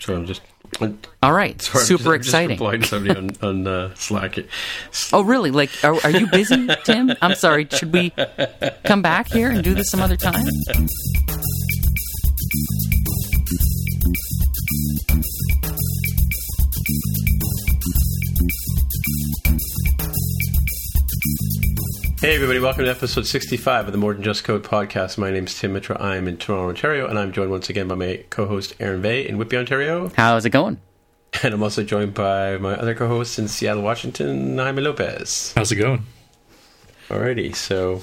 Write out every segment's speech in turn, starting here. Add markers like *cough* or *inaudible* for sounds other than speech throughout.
So I'm just. All right, *laughs* sorry, I'm super just- I'm just exciting. replying somebody on, *laughs* on uh, Slack. Oh, really? Like, are, are you busy, Tim? I'm sorry. Should we come back here and do this some other time? Hey, everybody, welcome to episode 65 of the More Than Just Code podcast. My name is Tim Mitra. I'm in Toronto, Ontario, and I'm joined once again by my co host, Aaron Vay, in Whitby, Ontario. How's it going? And I'm also joined by my other co host in Seattle, Washington, Jaime Lopez. How's it going? Alrighty, so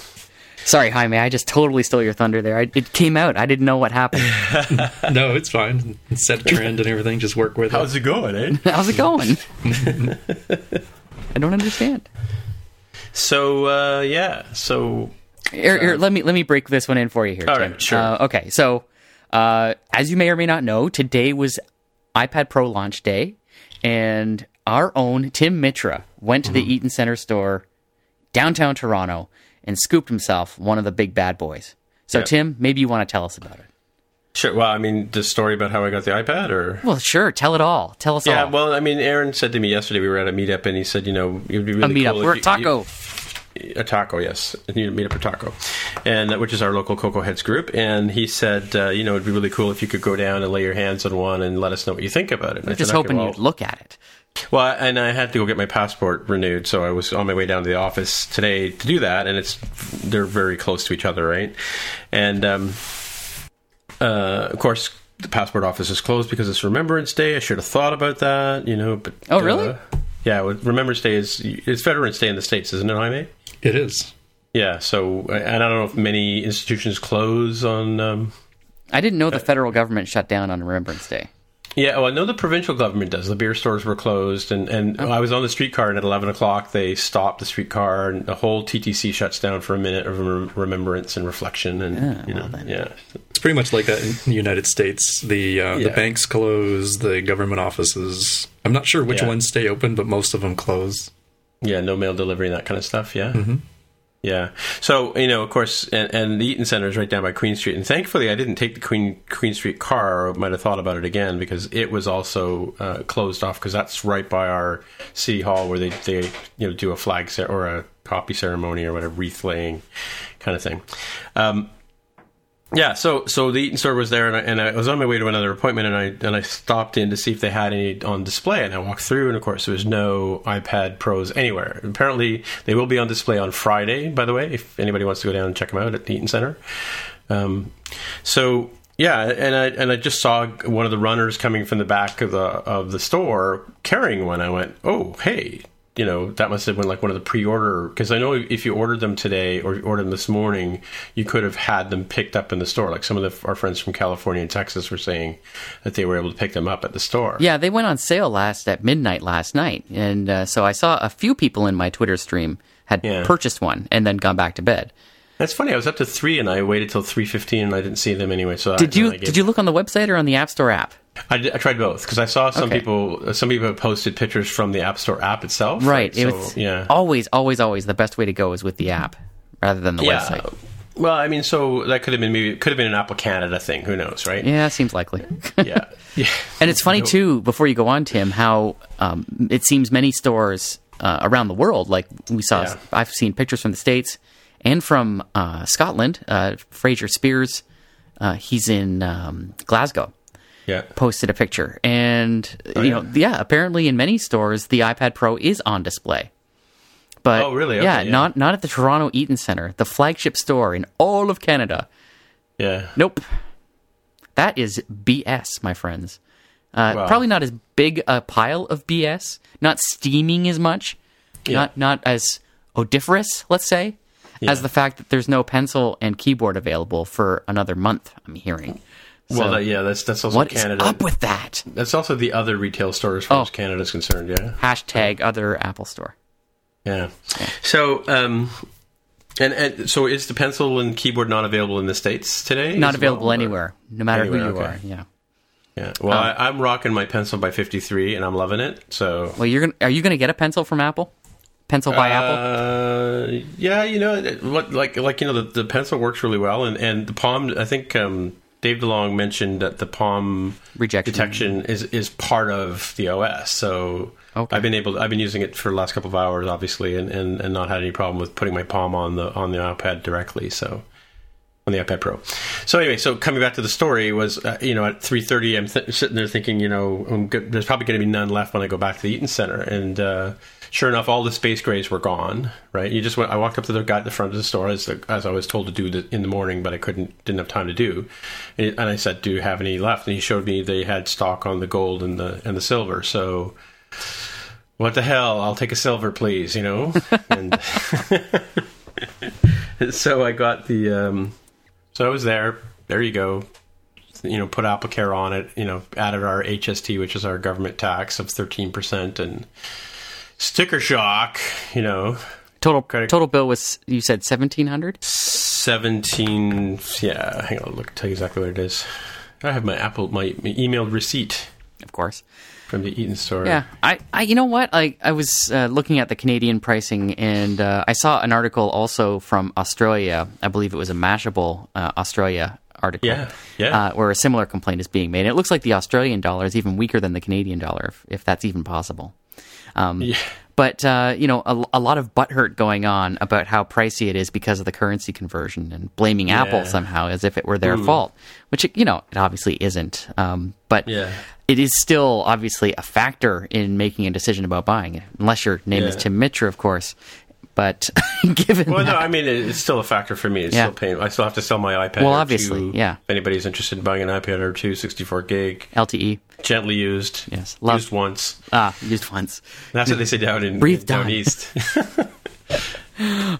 Sorry, Jaime. I just totally stole your thunder there. I, it came out. I didn't know what happened. *laughs* No, it's fine. Set a trend and everything. Just work with it. how's it going, eh? How's it going? *laughs* I don't understand. So, uh, yeah, so Here, here, let me let me break this one in for you here. All Tim. right, sure. Uh, okay, so uh, as you may or may not know, today was iPad Pro launch day, and our own Tim Mitra went to Mm-hmm. the Eaton Center store downtown Toronto and scooped himself one of the big bad boys. So, Yeah. Tim, maybe you want to tell us about it. Sure. Well, I mean, the story about how I got the iPad, or Well, sure. Tell it all. Tell us yeah. all. Yeah. Well, I mean, Aaron said to me yesterday we were at a meetup, and he said, you know, it would be a really meetup. cool. We're at TACOW. you- a TACOW, yes, a meetup for TACOW, and which is our local Cocoa Heads group. And he said, uh, you know, it'd be really cool if you could go down and lay your hands on one and let us know what you think about it. And I'm just said, "Okay, hoping well- you'd look at it. Well, and I had to go get my passport renewed, so I was on my way down to the office today to do that, and it's they're very close to each other, right? And um, uh, of course, the passport office is closed because it's Remembrance Day. I should have thought about that, you know. But Oh, really? uh, yeah, Remembrance Day is it's Veterans Day in the states, isn't it, Jaime? It is. Yeah. So, and I don't know if many institutions close on. Um, I didn't know the federal government shut down on Remembrance Day. Yeah, well, I know the provincial government does. The beer stores were closed, and, and I was on the streetcar, and at 11 o'clock, they stopped the streetcar, and the whole TTC shuts down for a minute of rem- remembrance and reflection. And, you know, yeah. It's pretty much like that in the United States. The uh, Yeah. the banks close, the government offices. I'm not sure which Yeah. ones stay open, but most of them close. Yeah, no mail delivery and that kind of stuff, yeah. Mm-hmm. Yeah. So, you know, of course, and, and the Eaton Center is right down by Queen Street. And thankfully, I didn't take the Queen Queen Street car, or might have thought about it again, because it was also uh, closed off, because that's right by our city hall where they, they you know, do a flag cer- or a copy ceremony or whatever, wreath laying kind of thing. Um, yeah, so so the Eaton store was there, and I, and I was on my way to another appointment, and I and I stopped in to see if they had any on display, and I walked through, and of course there was no iPad Pros anywhere. Apparently, they will be on display on Friday, by the way, if anybody wants to go down and check them out at the Eaton Center. Um, so yeah, and I and I just saw one of the runners coming from the back of the of the store carrying one. I went, oh hey, you know that must have been like one of the pre-order because I know if you ordered them today or ordered them this morning, you could have had them picked up in the store. Like some of the, our friends from California and Texas were saying that they were able to pick them up at the store. Yeah, they went on sale last at midnight last night, and uh, so I saw a few people in my Twitter stream had Yeah. purchased one and then gone back to bed. that's funny. I was up to three and I waited till three fifteen and I didn't see them anyway. So Did I, you did you look on the website or on the App Store app? I, did- I tried both because I saw some Okay. people. Some people have posted pictures from the App Store app itself. Right. So, it was yeah. always, always, always the best way to go is with the app rather than the website. Well, I mean, so that could have been maybe it could have been an Apple Canada thing. Who knows, right? Yeah, seems likely. *laughs* yeah. *laughs* yeah. And it's funny too. Before you go on, Tim, how um, it seems many stores uh, around the world, like we saw, Yeah. I've seen pictures from the states and from uh, Scotland. Uh, Fraser Speirs, uh, he's in um, Glasgow. Yeah. Posted a picture, and you know, yeah, apparently in many stores the iPad Pro is on display. But Oh, really? yeah, Okay, yeah. not not at the Toronto Eaton Center, the flagship store in all of Canada. Yeah. Nope. That is BS, my friends. Uh, Wow. Probably not as big a pile of BS, not steaming as much, Yeah. not not as odiferous, let's say, as the fact that there's no pencil and keyboard available for another month. I'm hearing. Well, So, that, yeah, that's that's also what is Canada. up with that? that's also the other retail store as far Oh. as Canada's concerned. Yeah. Hashtag other Apple Store. Yeah. So, um, and, and so is the pencil and keyboard not available in the states today? Not available well, anywhere, no matter who you okay. are. Yeah. Yeah. Well, I, I'm rocking my pencil by FiftyThree, and I'm loving it. So. Well, you're gonna are you gonna get a pencil from Apple? Pencil by Apple? Uh, yeah, you know, like like you know, the, the pencil works really well, and and the palm. I think um, Dave DeLong mentioned that the Palm Rejection. detection is is part of the OS. So Okay. I've been able. To, I've been using it for the last couple of hours, obviously, and, and, and not had any problem with putting my palm on the on the iPad directly. So on the iPad Pro. So anyway, so coming back to the story was, uh, you know, at three thirty, I'm th- sitting there thinking, you know, good, there's probably going to be none left when I go back to the Eaton Center, and uh, sure enough, all the space grays were gone. Right, you just went. I walked up to the guy at the front of the store as the, as I was told to do the, in the morning, but I couldn't, didn't have time to do. And I said, "Do you have any left?" And he showed me they had stock on the gold and the and the silver. So. What the hell? I'll take a silver, please. You know, *laughs* and *laughs* so I got the. Um, so I was there. There you go. You know, put AppleCare on it. You know, added our HST, which is our government tax of thirteen percent, and sticker shock. You know, Total Credit- total bill was you said seventeen hundred. seventeen. Yeah, hang on. Look, tell you exactly what it is. I have my Apple, my, my emailed receipt Of course. from the Eaton store. Yeah, I, I, you know what? I, I was uh, looking at the Canadian pricing, and uh, I saw an article also from Australia. I believe it was a Mashable uh, Australia article. Yeah, yeah. Uh, where a similar complaint is being made. And it looks like the Australian dollar is even weaker than the Canadian dollar, if, if that's even possible. Um, Yeah. But uh, you know, a, a lot of butthurt going on about how pricey it is because of the currency conversion, and blaming Apple somehow as if it were their fault, which it, you know it obviously isn't. Um, but Yeah. it is still obviously a factor in making a decision about buying it, unless your name is Tim Mitra, of course. But *laughs* given Well, that, no, I mean it's still a factor for me. It's Yeah. still pain. I still have to sell my iPad. Well, obviously, 2. yeah. If anybody's interested in buying an iPad Air 2 64 gig, LTE, gently used, Yes, love- used once. ah, used once. That's what they say down in Breathe down east. *laughs* *laughs*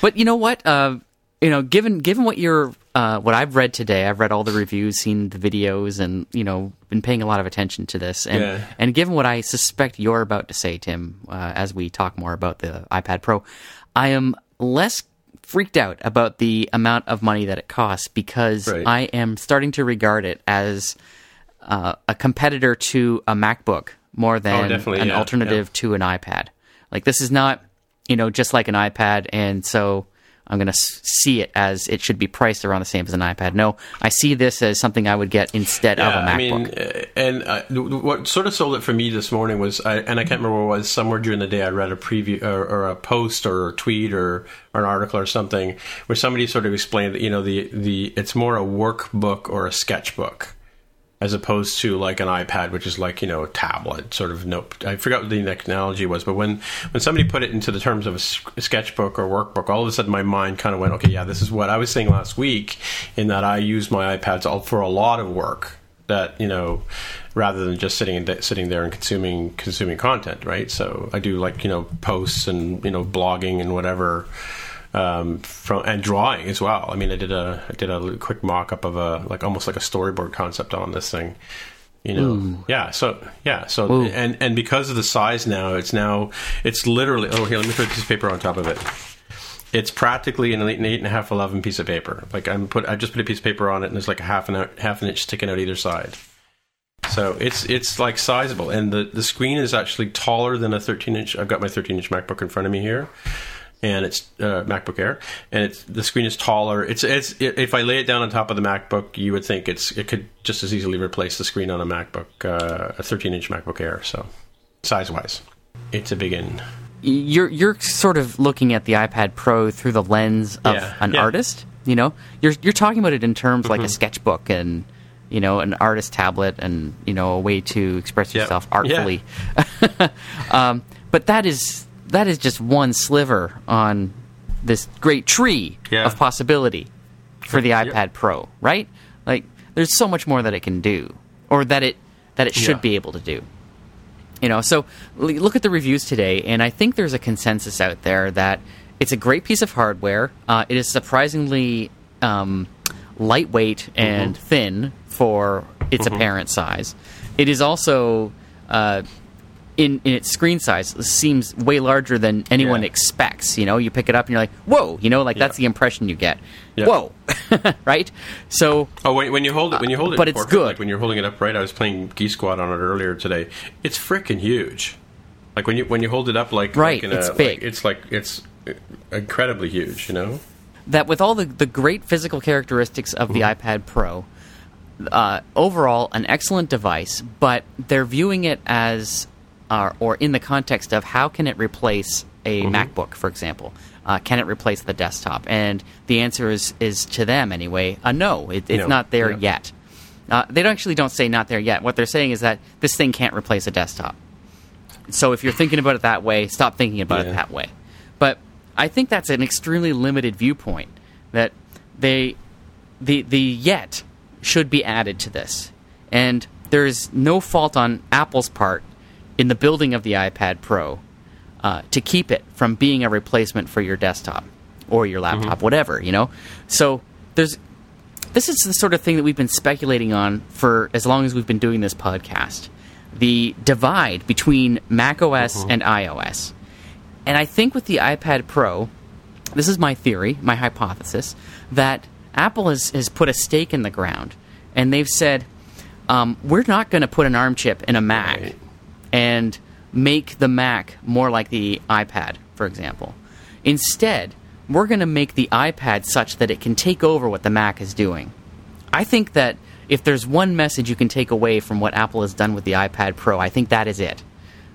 But you know what? Uh, you know, given given what you're, uh, what I've read today, I've read all the reviews, seen the videos, and you know, been paying a lot of attention to this. And Yeah. and given what I suspect you're about to say, Tim, uh, as we talk more about the iPad Pro, I am less freaked out about the amount of money that it costs because Right. I am starting to regard it as uh, a competitor to a MacBook more than Oh, an yeah, alternative to an iPad. Like this is not, you know, just like an iPad, and so I'm going to see it as it should be priced around the same as an iPad. No, I see this as something I would get instead of a MacBook. I mean, uh, and uh, what sort of sold it for me this morning was, I, and I can't remember what it was. Somewhere during the day, I read a preview or, or a post or a tweet or, or an article or something where somebody sort of explained that you know the the it's more a workbook or a sketchbook as opposed to like an iPad, which is like you know a tablet sort of. Nope, I forgot what the technology was, but when when somebody put it into the terms of a, sketchbook or workbook, all of a sudden my mind kind of went, okay, yeah, this is what I was saying last week, in that I use my iPads for a lot of work that you know rather than just sitting and sitting there and consuming consuming content right so i do like you know posts and you know blogging and whatever um, from and drawing as well. I mean, I did a I did a quick mock up of a like almost like a storyboard concept on this thing. You know, yeah. So yeah. So Ooh. and and because of the size now, it's now it's literally. Oh, here, let me put a piece of paper on top of it. It's practically an eight, an eight and a half, eleven piece of paper. Like I'm put, I just put a piece of paper on it, and there's like a half an out- half an inch sticking out either side. So it's it's like sizable, and the the screen is actually taller than a 13 inch. I've got my 13 inch MacBook in front of me here, and it's uh, MacBook Air, and it's the screen is taller. It's it's if I lay it down on top of the MacBook, you would think it's it could just as easily replace the screen on a MacBook, uh, a 13 inch MacBook Air. So size wise, it's a big in. you're you're sort of looking at the iPad Pro through the lens of Yeah, an yeah. artist. You know, you're you're talking about it in terms like a sketchbook and you know an artist tablet and you know a way to express yourself Yeah. artfully. *laughs* um, but that is that is just one sliver on this great tree Yeah. of possibility for the iPad Pro, right? Like, there's so much more that it can do, or that it that it should Yeah. be able to do. You know, so l- look at the reviews today, and I think there's a consensus out there that it's a great piece of hardware. Uh, it is surprisingly um, lightweight and Mm-hmm. thin for its apparent size. It is also uh, in in its screen size seems way larger than anyone Yeah. expects. You know, you pick it up and you're like, "Whoa!" You know, like that's the impression you get. Yeah. Whoa, *laughs* right? So Oh, when, when you hold it, when you hold it, but it's good. Like when you're holding it upright, I was playing Geese Squad on it earlier today. It's freaking huge. Like when you when you hold it up, like Right, like in it's a, big. Like, it's like it's incredibly huge. You know. that with all the, the great physical characteristics of the iPad Pro, uh, overall an excellent device, but they're viewing it as, uh, or in the context of how can it replace a MacBook, for example? Uh, can it replace the desktop? And the answer is, is to them anyway, a no. It, it's No. not there Yeah. yet. Uh, they don't actually don't say not there yet. What they're saying is that this thing can't replace a desktop. So if you're thinking about it that way, stop thinking about it that way. But I think that's an extremely limited viewpoint that they the the yet should be added to this. And there's no fault on Apple's part in the building of the iPad Pro uh, to keep it from being a replacement for your desktop or your laptop, whatever, you know? So there's this is the sort of thing that we've been speculating on for as long as we've been doing this podcast. The divide between Mac OS and iOS. And I think with the iPad Pro, this is my theory, my hypothesis, that Apple has, has put a stake in the ground and they've said, um, we're not going to put an ARM chip in a Mac Right. And make the Mac more like the iPad, for example. Instead, we're going to make the iPad such that it can take over what the Mac is doing. I think that if there's one message you can take away from what Apple has done with the iPad Pro, I think that is it.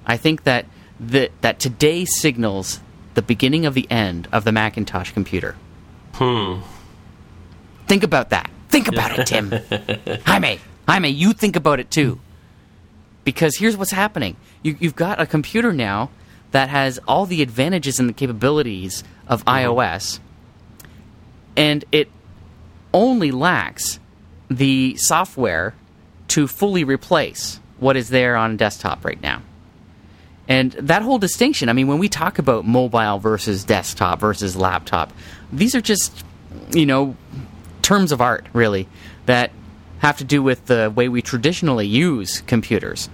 I think that the, that today signals the beginning of the end of the Macintosh computer. Hmm. Think about that. Think about it, Tim. *laughs* Jaime, Jaime, you think about it too. Because here's what's happening: you, you've got a computer now that has all the advantages and the capabilities of mm-hmm. iOS, and it only lacks the software to fully replace what is there on desktop right now. And that whole distinction, I mean, when we talk about mobile versus desktop versus laptop, these are just, you know, terms of art, really, that have to do with the way we traditionally use computers.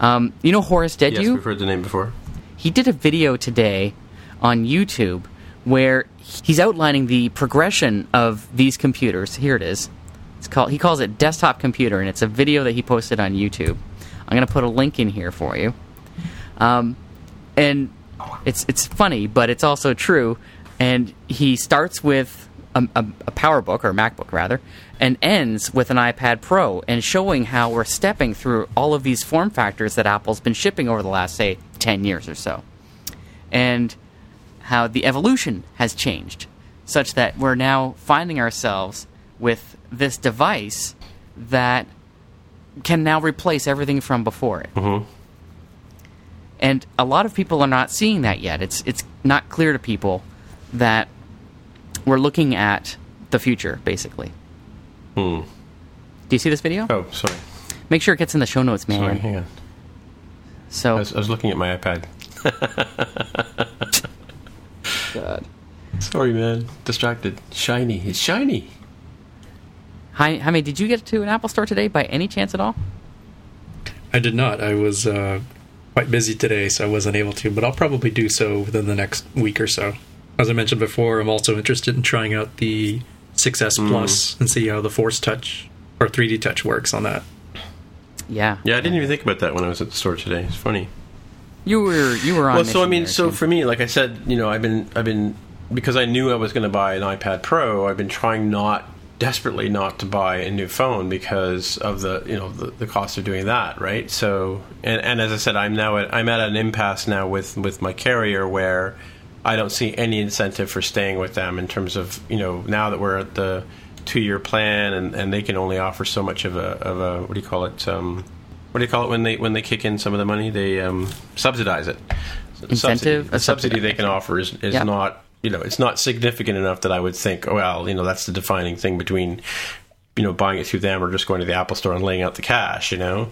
Um, you know Horace Yes, Dediu? we've heard the name before. he did a video today on YouTube where he's outlining the progression of these computers. Here it is. It's called he calls it desktop computer, and it's a video that he posted on YouTube. I'm going to put a link in here for you. Um, and it's it's funny, but it's also true. And he starts with a, a, a PowerBook or MacBook rather, and ends with an iPad Pro, and showing how we're stepping through all of these form factors that Apple's been shipping over the last say ten years or so, and how the evolution has changed, such that we're now finding ourselves with this device that can now replace everything from before it hmm and a lot of people are not seeing that yet. It's it's not clear to people that we're looking at the future, basically. Hmm. Do you see this video? Oh, sorry. Make sure it gets in the show notes, man. Sorry, hang on. I So, was, I was looking at my iPad. *laughs* God. Sorry, man. Distracted. Shiny. It's shiny. Hi, Jaime, did you get to an Apple store today by any chance at all? I did not. I was uh, quite busy today, so I wasn't able to, but I'll probably do so within the next week or so. As I mentioned before, I'm also interested in trying out the 6S Mm. Plus and see how the Force Touch or 3D Touch works on that. Yeah. Yeah, I didn't even think about that when I was at the store today. It's funny. You were you were on. well, so I mean, there, so Tim. for me, like I said, you know, I've been, I've been, because I knew I was going to buy an iPad Pro. I've been trying not desperately not to buy a new phone because of the, you know, the, the cost of doing that, right? So, and and as I said, I'm now at, I'm at an impasse now with with my carrier where I don't see any incentive for staying with them in terms of, you know, now that we're at the two year plan and, and they can only offer so much of a of a what do you call it um, what do you call it when they when they kick in some of the money they um, subsidize it Incentive? subsidy, the A subsidy subsidy. they can offer is, is Yeah. not you know it's not significant enough that I would think oh well you know that's the defining thing between you know buying it through them or just going to the Apple store and laying out the cash you know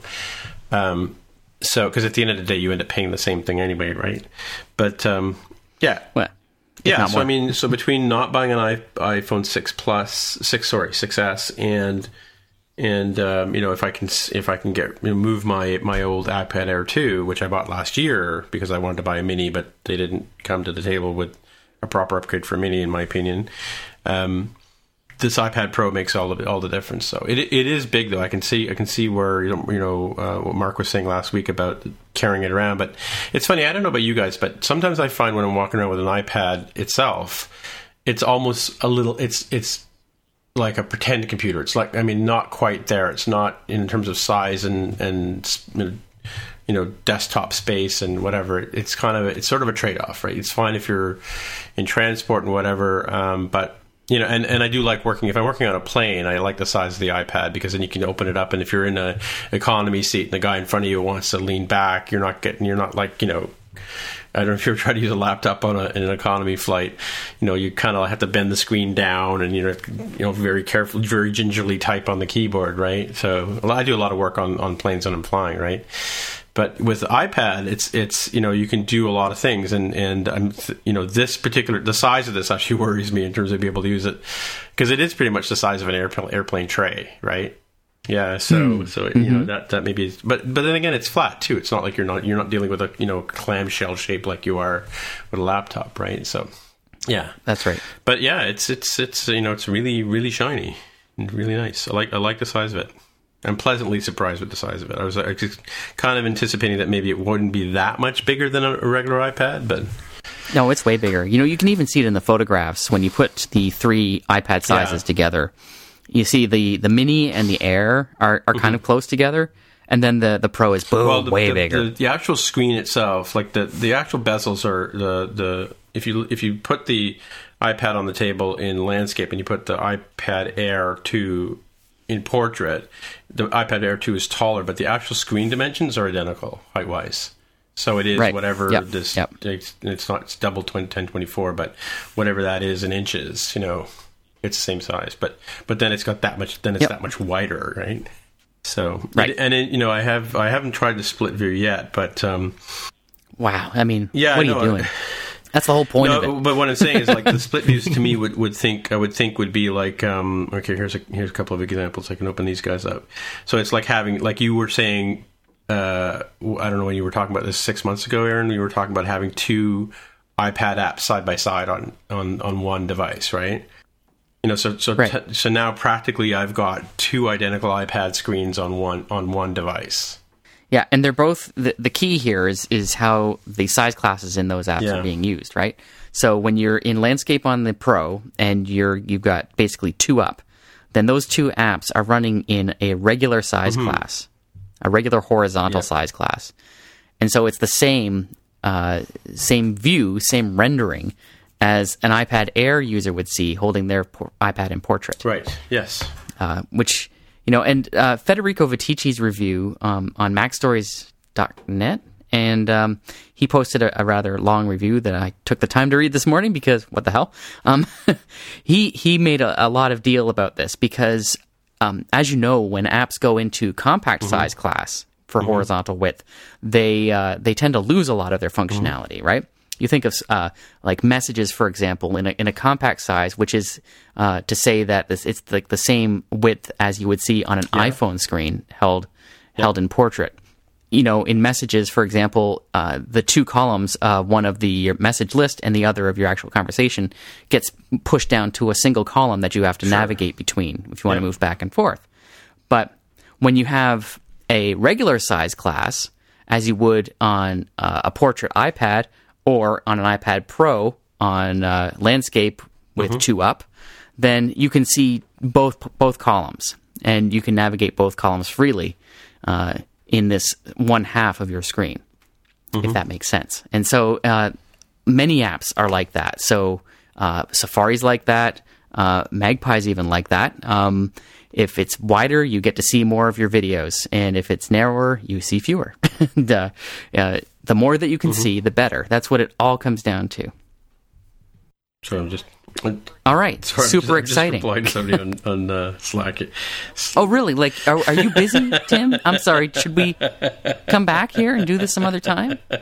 um, so because at the end of the day you end up paying the same thing anyway right but um, yeah Well, yeah, so. I mean, so between not buying an iPhone six plus, six sorry, 6s, and and um, you know if I can if I can get move my my old iPad Air two, which I bought last year because I wanted to buy a mini, but they didn't come to the table with a proper upgrade for mini, in my opinion. Um, this iPad Pro makes all of it, all the difference. So it it is big though. I can see I can see where you know, you know uh, what Mark was saying last week about carrying it around. But it's funny. I don't know about you guys, but sometimes I find when I'm walking around with an iPad itself, it's almost a little. It's it's like a pretend computer. It's like I mean, not quite there. It's not in terms of size and and you know desktop space and whatever. It's kind of it's sort of a trade off, right? It's fine if you're in transport and whatever, um, but you know, and, and I do like working. If I'm working on a plane, I like the size of the iPad because then you can open it up. And if you're in an economy seat and the guy in front of you wants to lean back, you're not getting, you're not like, you know, I don't know if you're trying to use a laptop on a, an economy flight. You know, you kind of have to bend the screen down and you know, you know, very carefully, very gingerly type on the keyboard, right? So I do a lot of work on on planes when I'm flying, right? But with iPad, it's it's you know you can do a lot of things, and and I'm you know this particular the size of this actually *laughs* worries me in terms of being able to use it because it is pretty much the size of an airplane airplane tray, right? Yeah, so mm. so you know mm-hmm. that that maybe, is, but but then again, it's flat too. It's not like you're not you're not dealing with a you know clamshell shape like you are with a laptop, right? So yeah, that's right. But yeah, it's it's it's you know it's really really shiny and really nice. I like I like the size of it. I'm pleasantly surprised with the size of it. I was, kind of anticipating that maybe it wouldn't be that much bigger than a regular iPad, but no, it's way bigger. You know, you can even see it in the photographs when you put the three iPad sizes yeah. together. You see the the mini and the Air are, are mm-hmm. kind of close together, and then the the Pro is boom, well, the, way the, bigger. The, the, actual screen itself, like the the actual bezels are the the if you if you put the iPad on the table in landscape and you put the iPad Air to in portrait, the iPad Air 2 is taller, but the actual screen dimensions are identical height wise. So it is right. whatever yep. this. Yep. It's, it's, not it's double 20, 1024, but whatever that is in inches, you know, it's the same size. But but then it's got that much. Then it's yep. that much wider, right? So right. It, and it, you know, I have I haven't tried the split view yet, but um, wow. I mean, yeah, what are you doing? *laughs* That's the whole point no, of it. But what I'm saying is, like the *laughs* split views to me would, would think I would think would be like um, okay. Here's a here's a couple of examples. I can open these guys up. So it's like having like you were saying. Uh, I don't know when you were talking about this six months ago, Aaron. We were talking about having two iPad apps side by side on on on one device, right? You know, so so right. t- so now practically I've got two identical iPad screens on one on one device. Yeah, and they're both the, the key here is is how the size classes in those apps yeah. are being used, right? So when you're in landscape on the Pro and you're you've got basically two up, then those two apps are running in a regular size mm-hmm. class, a regular horizontal yep. size class, and so it's the same uh, same view, same rendering as an iPad Air user would see holding their por- iPad in portrait. Right. Yes. Uh, which you know, and uh, Federico Viticci's review um, on MacStories.net, and um, he posted a, a, rather long review that I took the time to read this morning because what the hell? Um, *laughs* he he made a, a, lot of deal about this because, um, as you know, when apps go into compact mm-hmm. size class for mm-hmm. horizontal width, they uh, they tend to lose a lot of their functionality, mm-hmm. right? You think of uh, like messages, for example, in a, in a compact size, which is uh, to say that this, it's like the same width as you would see on an yeah. iPhone screen held yeah. held in portrait. You know, in messages, for example, uh, the two columns, uh, one of the message list and the other of your actual conversation, gets pushed down to a single column that you have to sure. navigate between if you want yeah. to move back and forth. But when you have a regular size class, as you would on uh, a portrait iPad or on an iPad Pro on uh, landscape with mm-hmm. two up, then you can see both both columns and you can navigate both columns freely uh, in this one half of your screen, mm-hmm. if that makes sense. And so uh, many apps are like that. So uh, Safari's like that. Uh, Magpie's even like that. Um, if it's wider, you get to see more of your videos, and if it's narrower, you see fewer. *laughs* the, uh, the more that you can mm-hmm. see, the better. That's what it all comes down to. So I'm just. all right, sorry, super I'm just, exciting. I'm just somebody on, *laughs* on uh, Slack. Oh, really? Like, are, are you busy, Tim? I'm sorry. Should we come back here and do this some other time? *laughs*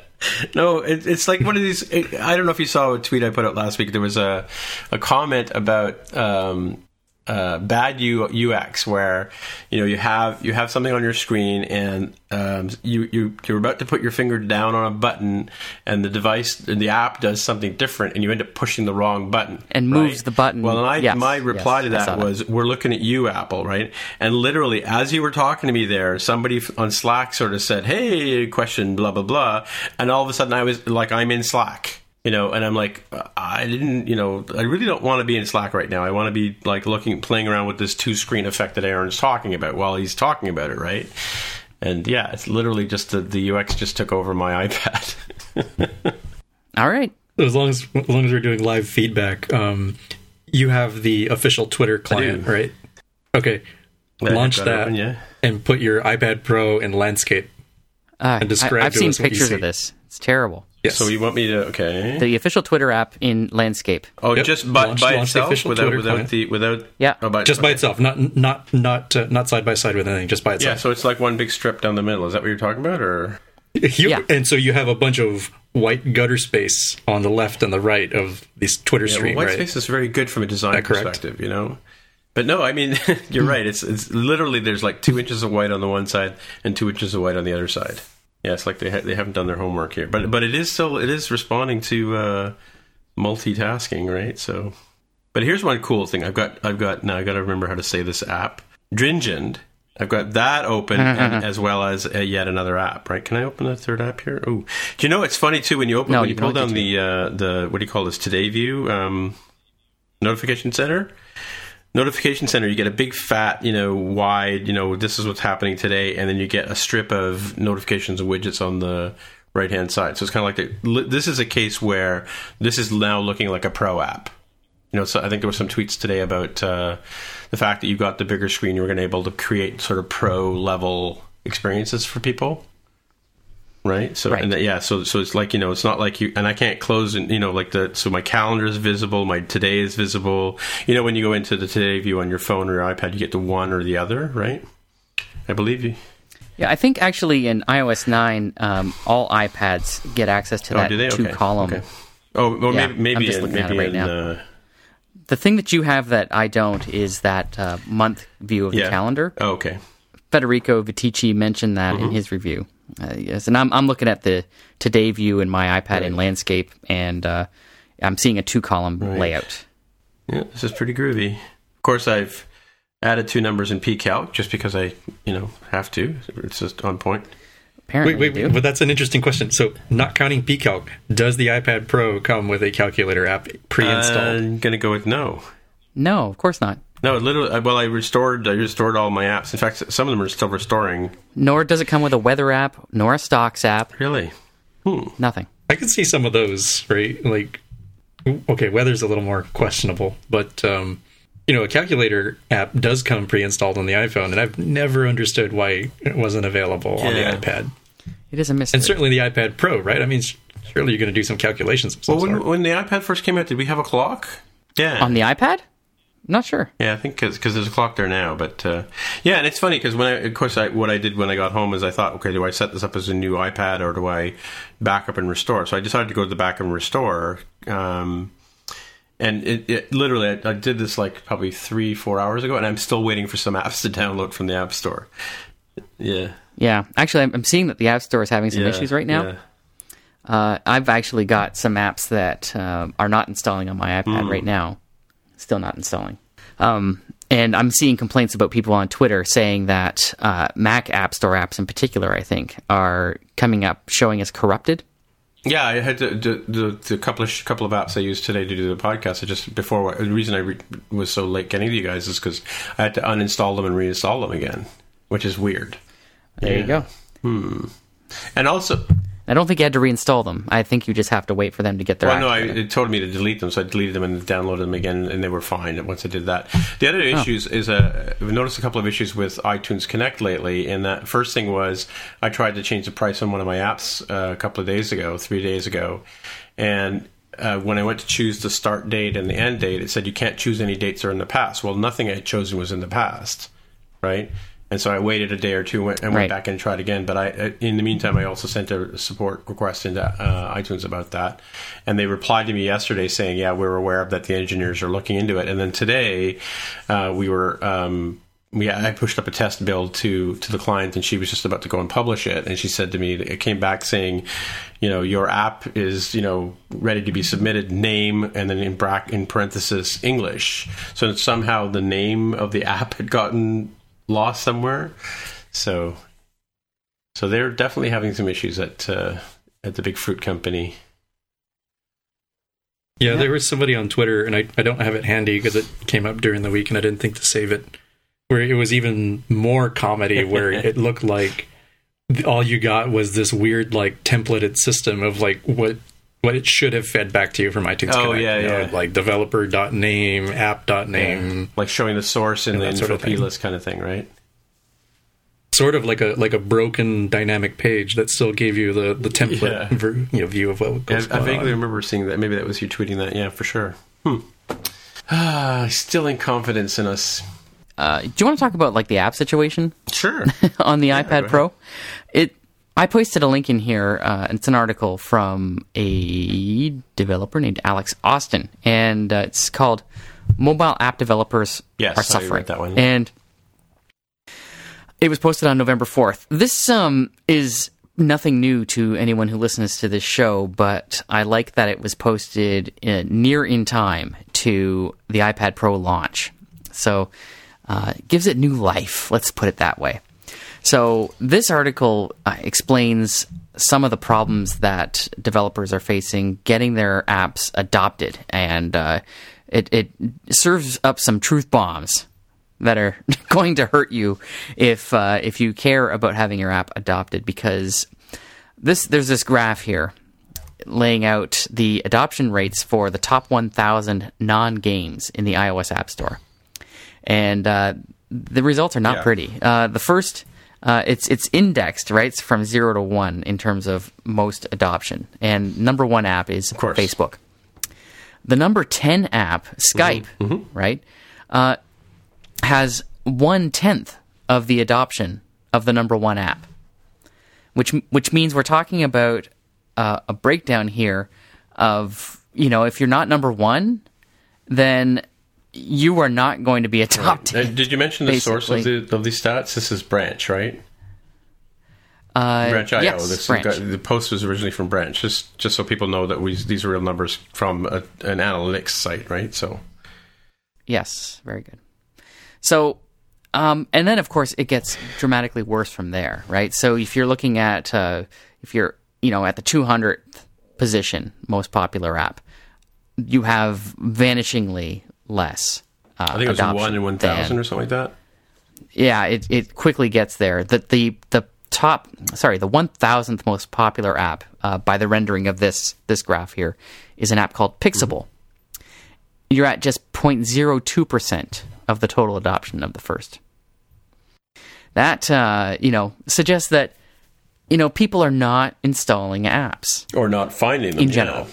No, it, it's like one of these. It, I don't know if you saw a tweet I put out last week. There was a a comment about um, uh, bad U- UX where you know you have you have something on your screen and um, you you you're about to put your finger down on a button and the device the app does something different and you end up pushing the wrong button and right? moves the button. Well, and I, yes, my reply yes, to that was that. we're looking at you, Apple, right? And literally as you were talking to me there, somebody on Slack sort of said, "Hey, question, blah blah blah," and all of a sudden I was like, I'm in Slack you know and i'm like i didn't you know i really don't want to be in slack right now i want to be like looking playing around with this two screen effect that aaron's talking about while he's talking about it right and yeah it's literally just the, the ux just took over my *laughs* ipad All right. As long as as long as we're doing live feedback, um, you have the official Twitter client, right? Okay, Yeah, launch that open, yeah. and put your iPad Pro in landscape. Uh, And describe I, have to seen us what you pictures see. of this. It's terrible. Yes. so you want me to okay The official Twitter app in landscape. oh Yep. just by, Launch- by launch the itself official without Twitter without client. the without Yeah. oh, by, just by itself, not not not uh, not side by side with anything, just by itself. yeah itself. so it's like one big strip down the middle is that what you're talking about or *laughs* You- Yeah. And so you have a bunch of white gutter space on the left and the right of this Twitter Yeah, stream, well, white right? space is very good from a design perspective, you know. But no, I mean *laughs* you're right. It's it's literally there's like two inches of white on the one side and two inches of white on the other side. Yeah, it's like they ha- they haven't done their homework here. But but it is still it is responding to uh, multitasking, right? So, but here's one cool thing. I've got I've got now I got to remember how to say this app. Dringend. I've got that open and, as well as uh, yet another app, right? Can I open a third app here? Oh, do you know it's funny too when you open No, when you you pull down the uh, the what do you call this Today View um, notification center? Notification center you get a big fat you know wide you know this is what's happening today and then you get a strip of notifications and widgets on the right hand side. So it's kind of like the, this is a case where this is now looking like a pro app. You know so i think there were some tweets today about uh, the fact that you got the bigger screen you were going to be able to create sort of pro level experiences for people right so Right. and that, yeah so so it's like you know it's not like you and i can't close and you know like the so my calendar is visible my today is visible you know when you go into the today view on your phone or your ipad you get to one or the other right i believe you Yeah, I think actually in iOS 9, um, all iPads get access to oh that they two column. okay oh well Yeah, maybe maybe I'm just in, looking at it right in, now. Uh, The thing that you have that I don't is that uh, month view of the calendar. oh, okay Federico Viticci mentioned that Mm-hmm. in his review. Uh, yes, and I'm I'm looking at the today view in my iPad in landscape, and uh, I'm seeing a two column layout. yeah this is pretty groovy of course i've added two numbers in pcalc just because i you know have to it's just on point Apparently, Wait, wait, wait, but that's an interesting question. So, not counting pCalc, does the iPad Pro come with a calculator app pre-installed? i'm gonna go with no no, of course not. No, literally. Well, I restored. I restored all my apps. In fact, some of them are still restoring. Nor does it come with a weather app, nor a stocks app. Really? Nothing. I can see some of those, right? Like, okay, weather's a little more questionable, but um, you know, a calculator app does come pre-installed on the iPhone, and I've never understood why it wasn't available on the iPad, It is a mystery. and certainly the iPad Pro, right? I mean, surely you're going to do some calculations. Of some Well, when, sort. when the iPad first came out, did we have a clock? Yeah. On the iPad? Not sure. yeah, I think because there's a clock there now. But uh, yeah, and it's funny because when I, of course, I, what I did when I got home is I thought, okay, do I set this up as a new iPad or do I back up and restore? So I decided to go to the back and restore. Um, and it, it literally, I, I did this like probably three, four hours ago, and I'm still waiting for some *laughs* apps to download from the App Store. Yeah. Yeah, actually, I'm I'm seeing that the App Store is having some yeah, issues right now. yeah. Uh, I've actually got some apps that um, are not installing on my iPad Hmm. right now. Still not installing. Um, and I'm seeing complaints about people on Twitter saying that uh, Mac App Store apps, in particular, I think, are coming up showing as corrupted. Yeah, I had to, the, the, the couple of couple of apps I used today to do the podcast. I just before the reason I re, was so late getting to you guys is because I had to uninstall them and reinstall them again, which is weird. There you Yeah. go. And also, I don't think you had to reinstall them. I think you just have to wait for them to get their well, no, I, it told me to delete them, so I deleted them and downloaded them again, and they were fine once I did that. The Oh. other issues is uh, I've noticed a couple of issues with iTunes Connect lately. And that first thing was I tried to change the price on one of my apps uh, a couple of days ago, three days ago, and uh, when I went to choose the start date and the end date, it said you can't choose any dates that are in the past. Well, nothing I had chosen was in the past, right? And so I waited a day or two and went Right. back and tried again. But I, uh, in the meantime, I also sent a support request into uh, iTunes about that, and they replied to me yesterday saying, "Yeah, we're aware of that. The engineers are looking into it." And then today, uh, we were. Um, we, I pushed up a test build to to the client, and she was just about to go and publish it. And she said to me, it came back saying, you know, your app is you know ready to be submitted. Name and then in brack in parenthesis English. So somehow the name of the app had gotten lost somewhere. So so they're definitely having some issues at uh, at the big fruit company. Yeah, there was somebody on Twitter, and I, I don't have it handy because it came up during the week, and I didn't think to save it. Where it was even more comedy, where *laughs* it looked like all you got was this weird, like templated system of like what what it should have fed back to you from iTunes. Oh, Connect, yeah, you know, yeah. like developer.name, app.name, like showing the source in And the that sort of thing. list kind of thing, right? sort of like a like a broken dynamic page that still gave you the the template Yeah. ver- you know, view of what I, was I going vaguely on. remember seeing that. Maybe that was you tweeting that. Yeah, for sure. Hmm. Ah, still in confidence in us. Uh, do you want to talk about like the app situation Sure. *laughs* on the go iPad ahead. Pro? I posted a link in here. Uh, it's an article from a developer named Alex Austin, and uh, it's called "Mobile App Developers Yes, Are I Suffering." read that one. And it was posted on November fourth. This um, is nothing new to anyone who listens to this show, but I like that it was posted uh, near in time to the iPad Pro launch. So uh, it gives it new life. Let's put it that way. So this article uh, explains some of the problems that developers are facing getting their apps adopted, and uh, it, it serves up some truth bombs that are *laughs* going to hurt you if uh, if you care about having your app adopted. Because this there's this graph here laying out the adoption rates for the top 1,000 non games in the iOS App Store, and uh, the results are not Yeah. pretty. Uh, the first. Uh, it's it's indexed right It's from zero to one in terms of most adoption, and number one app is course. Facebook. The number ten app, Skype, right, uh, has one tenth of the adoption of the number one app, which which means we're talking about uh, a breakdown here of you know if you're not number one, then you are not going to be a top Uh, ten. did you mention the source of the of these stats? This is Branch, right? Uh, Branch.io. yes, this Branch. Got, the post was originally from Branch, just just so people know that we these are real numbers from a, an analytics site, right? So Yes, very good. So, um, and then of course it gets dramatically worse from there, right? So if you're looking at uh, if you're you know at the 200th position, most popular app, you have vanishingly less. Uh, I think it was one in one thousand or something like that. yeah, it, it quickly gets there. The the the top, sorry, the one thousandth most popular app uh, by the rendering of this this graph here is an app called Pixable. You're at just 0.02 percent of the total adoption of the first. That uh, you know suggests that you know people are not installing apps Or not finding them in yeah.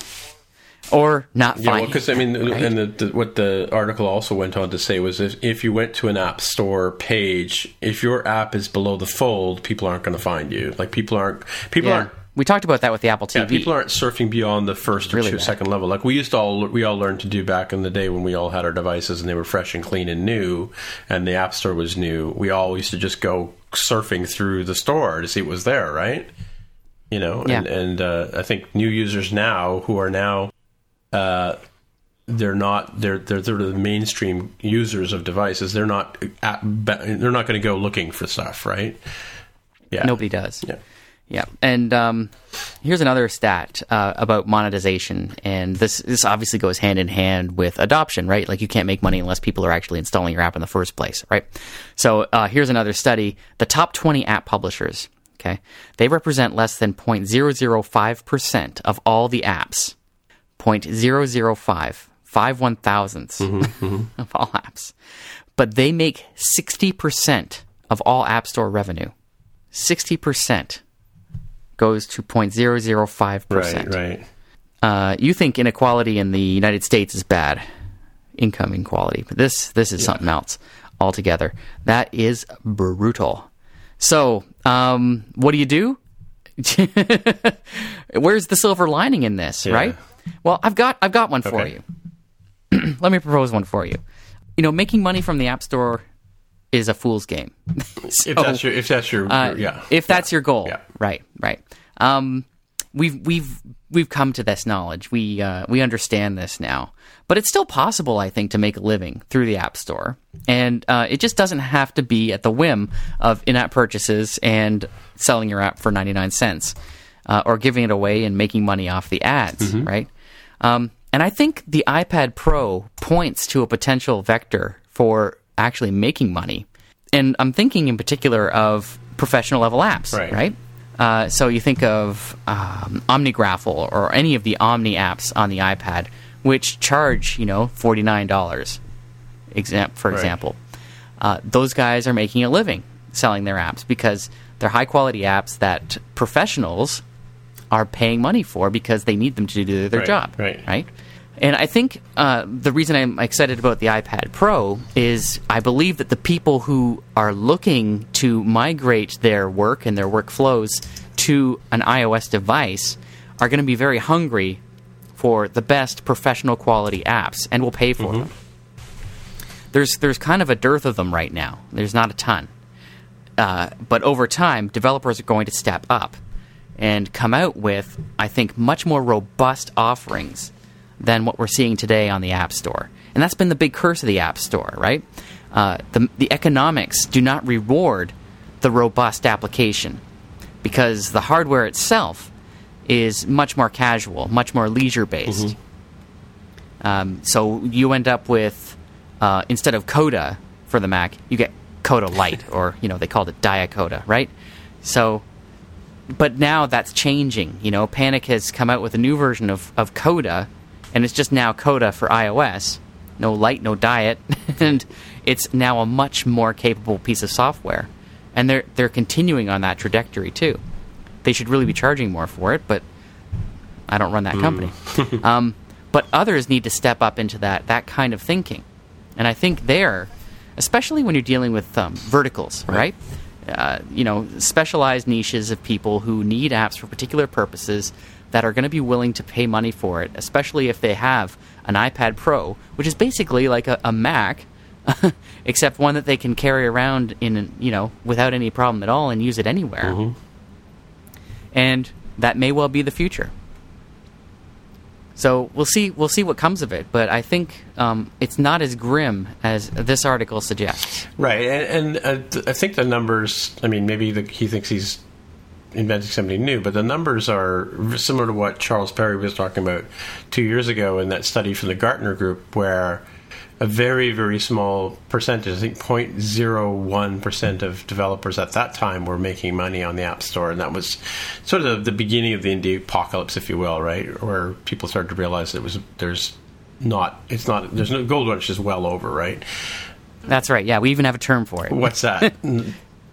Or not Yeah, well, finding. because I mean, right? and the, the, what the article also went on to say was if, if you went to an app store page, if your app is below the fold, people aren't going to find you. Like people aren't people yeah. aren't we talked about that with the Apple TV. Yeah, people aren't surfing beyond the first or Really two bad. second level. Like we used to all we all learned to do back in the day when we all had our devices and they were fresh and clean and new, and the app store was new. We all used to just go surfing through the store to see what was there, right? You know, and, and uh, I think new users now who are now. Uh, they're not they're they're sort of the mainstream users of devices. They're not at, they're not going to go looking for stuff, right? Yeah, Nobody does. Yeah, Yeah, and um, here's another stat uh, about monetization, and this this obviously goes hand in hand with adoption, right? Like you can't make money unless people are actually installing your app in the first place, right? So uh, here's another study: the top 20 app publishers, okay, they represent less than 0.005 percent of all the apps, 0.005, five one thousandths of all apps, but they make 60 percent of all App Store revenue. 60 percent goes to 0.005%. right. Uh, you think inequality in the United States is bad, income inequality, but this this is something else altogether. That is brutal. So, um, what do you do? *laughs* Where's the silver lining in this, Yeah. right? Well, I've got I've got one for Okay. you. *clears throat* Let me propose one for you. You know, making money from the App Store is a fool's game. *laughs* If that's your if that's your, Uh, yeah, If that's your goal, Yeah. right, right. Um, we've we've we've come to this knowledge. We uh, we understand this now. But it's still possible, I think, to make a living through the App Store, and uh, it just doesn't have to be at the whim of in-app purchases and selling your app for ninety-nine cents, uh, or giving it away and making money off the ads, right? Um, and I think the iPad Pro points to a potential vector for actually making money. And I'm thinking in particular of professional level apps, Right. right? Uh, so you think of um, OmniGraffle or any of the Omni apps on the iPad, which charge you know forty nine dollars, exam- for Right. example. Uh, those guys are making a living selling their apps because they're high quality apps that professionals are paying money for because they need them to do their Right, job. right. Right. And I think uh, the reason I'm excited about the iPad Pro is I believe that the people who are looking to migrate their work and their workflows to an iOS device are going to be very hungry for the best professional quality apps and will pay for them. There's there's kind of a dearth of them right now. There's not a ton. Uh, but over time, developers are going to step up and come out with, I think, much more robust offerings than what we're seeing today on the App Store. And that's been the big curse of the App Store, right? Uh, the, the economics do not reward the robust application because the hardware itself is much more casual, much more leisure based. Um, so you end up with uh, instead of Coda for the Mac, you get Coda Light, *laughs* or you know they called it Diet Coda, right? So, but now that's changing. You know, Panic has come out with a new version of of Coda, and it's just now Coda for iOS. No light, no diet, *laughs* and it's now a much more capable piece of software. And they're they're continuing on that trajectory too. They should really be charging more for it, but I don't run that company. *laughs* um, but others need to step up into that that kind of thinking, and I think there, especially when you're dealing with um, verticals, right? Uh, you know, specialized niches of people who need apps for particular purposes that are going to be willing to pay money for it, especially if they have an iPad Pro, which is basically like a, a Mac, *laughs* except one that they can carry around in you know without any problem at all and use it anywhere. And that may well be the future. So we'll see. We'll see what comes of it. But I think um, it's not as grim as this article suggests. Right, and, and uh, I think the numbers. I mean, maybe the, he thinks he's inventing something new, but the numbers are similar to what Charles Perry was talking about two years ago in that study from the Gartner Group, where a very, very small percentage, I think 0.01% of developers at that time were making money on the App Store. And that was sort of the beginning of the indie apocalypse, if you will, right? Where people started to realize it was, there's not, it's not, there's no gold rush is well over, right? That's right. Yeah, we even have a term for it. What's that? *laughs*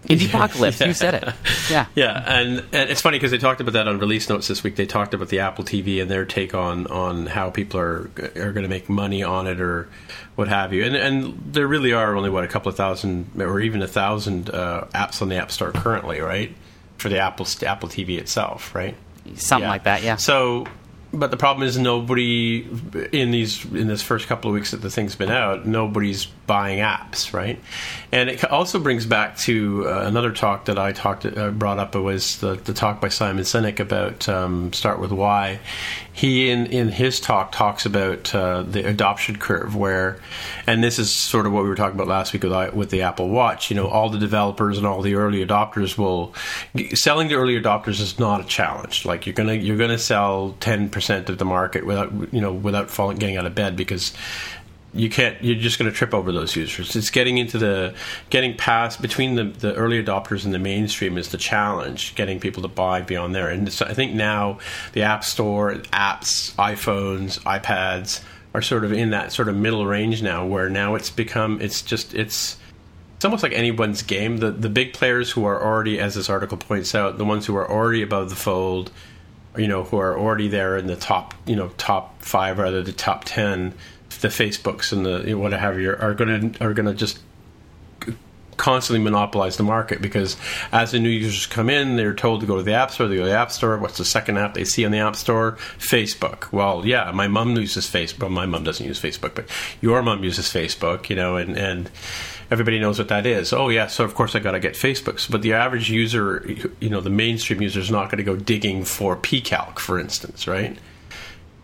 Indiepocalypse. You said it. Yeah. Yeah, and, and it's funny because they talked about that on release notes this week. They talked about the Apple TV and their take on, on how people are are going to make money on it or what have you. And and there really are only what a couple of thousand or even a thousand uh, apps on the App Store currently, right? For the Apple Apple TV itself, right? Something like that. Yeah. So, but the problem is nobody in these in this first couple of weeks that the thing's been out, nobody's buying apps, right? And it also brings back to uh, another talk that I talked uh, brought up. It was the, the talk by Simon Sinek about um, start with why. He in in his talk talks about uh, the adoption curve where, and this is sort of what we were talking about last week with, with the Apple Watch. You know, all the developers and all the early adopters will selling to early adopters is not a challenge. Like you're gonna you're gonna sell ten percent of the market without you know without falling getting out of bed because you can't you're just going to trip over those users it's getting into the getting past between the, the early adopters and the mainstream is the challenge getting people to buy beyond there and so i think now the app store apps iphones ipads are sort of in that sort of middle range now where now it's become it's just it's it's almost like anyone's game. The the big players who are already, as this article points out, the ones who are already above the fold, you know, who are already there in the top, you know, top five rather the top ten, the Facebooks and the you know, whatever you are going to are going to just constantly monopolize the market because as the new users come in, they're told to go to the App Store. They go to the App Store. What's the second app they see on the App Store? Facebook. Well, yeah, my mom uses Facebook. My mom doesn't use Facebook, but your mom uses Facebook, you know, and, and everybody knows what that is. Oh, yeah, so of course I got to get Facebooks. But the average user, you know, the mainstream user is not going to go digging for PCalc, for instance, right?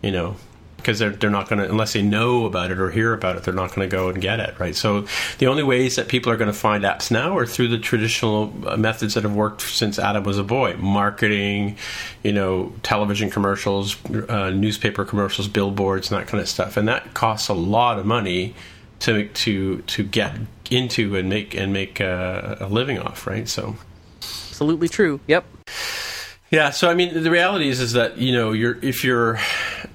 You know, because they're they're not going to unless they know about it or hear about it, they're not going to go and get it, right? So the only ways that people are going to find apps now are through the traditional uh, methods that have worked since Adam was a boy: marketing, you know, television commercials, uh, newspaper commercials, billboards, and that kind of stuff. And that costs a lot of money to to to get into and make and make a, a living off, right? So Absolutely true. Yep. yeah, so I mean, the reality is is that you know, you're if you're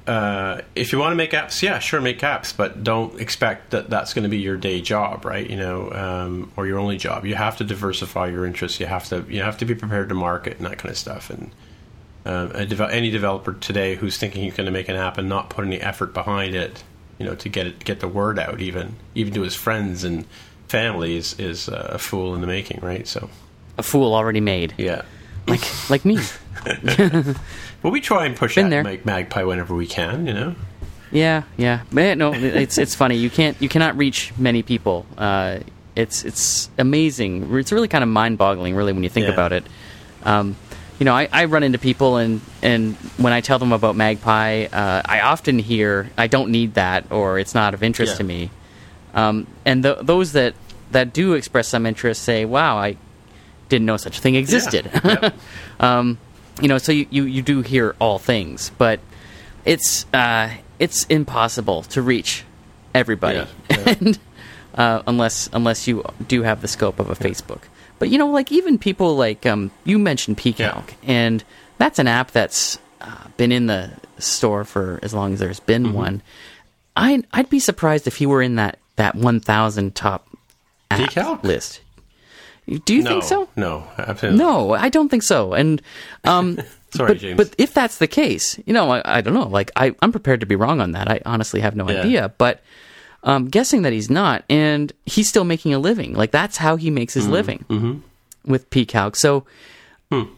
uh, if you want to make apps, yeah, sure, make apps, but don't expect that that's going to be your day job, right? You know, um, or your only job. You have to diversify your interests. You have to you have to be prepared to market and that kind of stuff. And um, a deve- any developer today who's thinking he's going to make an app and not put any effort behind it, you know, to get get the word out, even even to his friends and family, is is uh, a fool in the making, right? So A fool already made. yeah. Like like me. *laughs* Well, we try and push Been. Mag- Magpie whenever we can, you know. Yeah, yeah. No, it's it's funny. You can't you cannot reach many people. Uh, it's it's amazing. It's really kind of mind boggling, really, when you think Yeah. about it. Um, you know, I, I run into people, and and when I tell them about Magpie, uh, I often hear, "I don't need that," or "It's not of interest Yeah. to me." Um, and th- those that that do express some interest say, "Wow, I didn't know such a thing existed." Yep. *laughs* um, you know, so you, you, you do hear all things, but it's uh, it's impossible to reach everybody, Yeah, yeah. *laughs* and uh, unless unless you do have the scope of a Facebook. But you know, like even people like um, you mentioned PCalc, and that's an app that's uh, been in the store for as long as there's been Mm-hmm. one. I I'd be surprised if he were in that that 1,000 top app PCalc? list. Do you no, think so? No, absolutely. No, I don't think so. And um, *laughs* Sorry, but, James. but if that's the case, you know, I, I don't know. Like I, I'm prepared to be wrong on that. I honestly have no Yeah. idea. But um, guessing that he's not, and he's still making a living. Like that's how he makes Mm-hmm. his living with PCalc. So.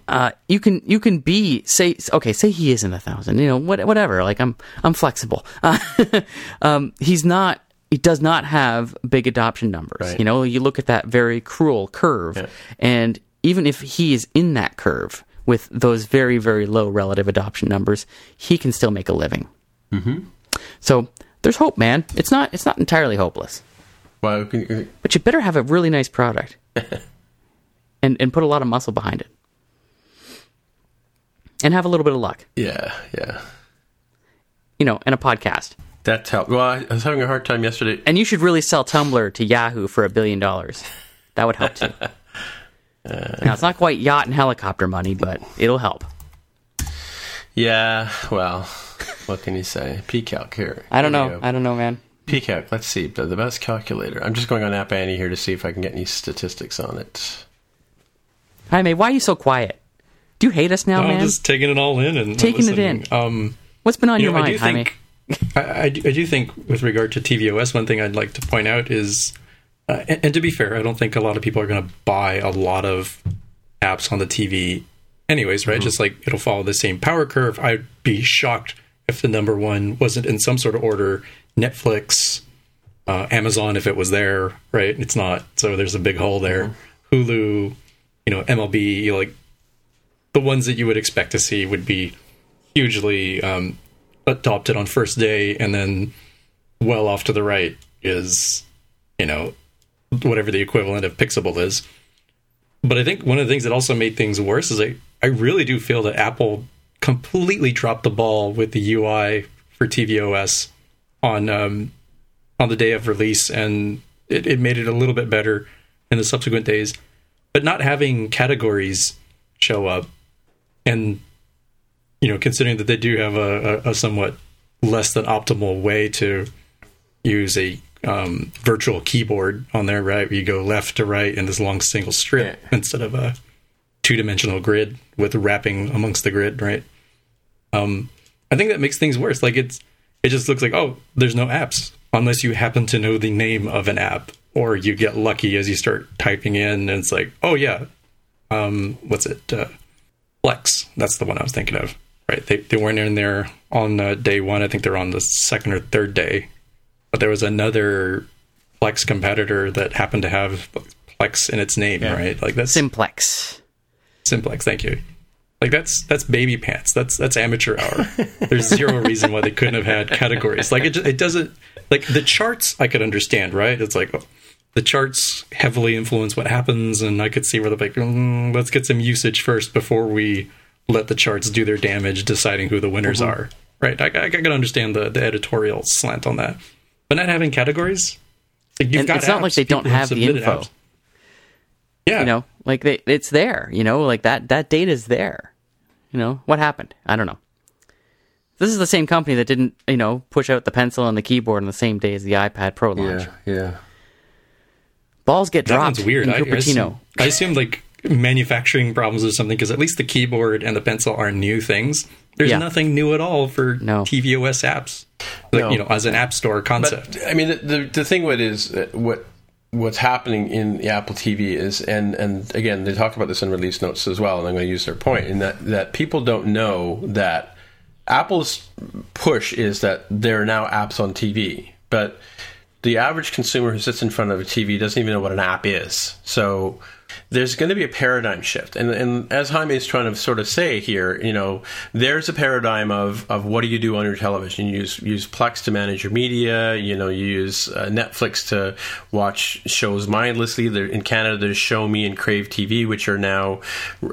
Uh, you can you can be say okay say he is in a thousand you know what, whatever like I'm I'm flexible uh, *laughs* um, he's not he does not have big adoption numbers Right. you know you look at that very cruel curve Yeah. and even if he is in that curve with those very, very low relative adoption numbers, he can still make a living. Mm-hmm. So there's hope, man. It's not it's not entirely hopeless, Well, but you better have a really nice product *laughs* and and put a lot of muscle behind it, and have a little bit of luck, yeah, yeah. you know, and a podcast. That's how. Well, I I was having a hard time yesterday. And you should really sell Tumblr to Yahoo for a billion dollars. That would help too. *laughs* Uh, now it's not quite yacht and helicopter money, but it'll help. Yeah, well, what can you say? PCalc here. I don't Here know. go. I don't know, man. PCalc. Let's see the, the best calculator. I'm just going on App Annie here to see if I can get any statistics on it. Hi, Jaime, why are you so quiet? Do you hate us now, I'm man? just taking it all in and Taking it in. Um, What's been on you your know, mind, Jaime? I, I, do, I do think with regard to tvOS, one thing I'd like to point out is, uh, and, and to be fair, I don't think a lot of people are going to buy a lot of apps on the TV, anyways. Right? Just like it'll follow the same power curve. I'd be shocked if the number one wasn't in some sort of order. Netflix, uh, Amazon, if it was there, right? It's not. So there's a big hole there. Hulu, you know, MLB, like the ones that you would expect to see would be hugely um, adopted on first day, and then well off to the right is, you know, whatever the equivalent of Pixable is. But I think one of the things that also made things worse is I, I really do feel that Apple completely dropped the ball with the UI for tvOS on um, on the day of release, and it, it made it a little bit better in the subsequent days. But not having categories show up, and you know, considering that they do have a, a, a somewhat less than optimal way to use a um, virtual keyboard on there, right? You go left to right in this long single strip Yeah. instead of a two dimensional grid with wrapping amongst the grid, right? Um, I think that makes things worse. Like it's, it just looks like, oh, there's no apps unless you happen to know the name of an app or you get lucky as you start typing in and it's like, oh yeah, um, what's it? Uh, Plex. That's the one I was thinking of. Right? They they weren't in there on uh, day one. I think they're on the second or third day. But there was another Plex competitor that happened to have Plex in its name. Yeah. Right? Like that's Simplex. Simplex. Thank you. Like that's that's baby pants. That's that's amateur hour. There's zero *laughs* reason why they couldn't have had categories. Like it, it doesn't like the charts. I could understand, right? It's like oh, the charts heavily influence what happens, and I could see where they're like, mm, let's get some usage first before we let the charts do their damage, deciding who the winners mm-hmm. are. Right? I, I, I can understand the the editorial slant on that, but not having categories. Like and it's apps, not like they don't have the info. Apps. Yeah, you know, like they, it's there. You know, like that that data is there. You know, what happened? I don't know. This is the same company that didn't, you know, push out the pencil and the keyboard on the same day as the iPad Pro launch. Yeah, yeah. Balls get that dropped. That weird. I, I, assume, I assume like manufacturing problems or something because at least the keyboard and the pencil are new things. There's yeah. nothing new at all for no. tvOS apps, like, no. you know, as an app store concept. But, I mean, the, the, the thing with is what what's happening in the Apple TV is, and and again, they talk about this in release notes as well, and I'm going to use their point in that that people don't know that Apple's push is that there are now apps on TV, but the average consumer who sits in front of a TV doesn't even know what an app is. So there's going to be a paradigm shift. And, and as Jaime is trying to sort of say here, you know, there's a paradigm of, of what do you do on your television? You use, use Plex to manage your media. You know, you use uh, Netflix to watch shows mindlessly. There, in Canada, there's Shomi and Crave TV, which are now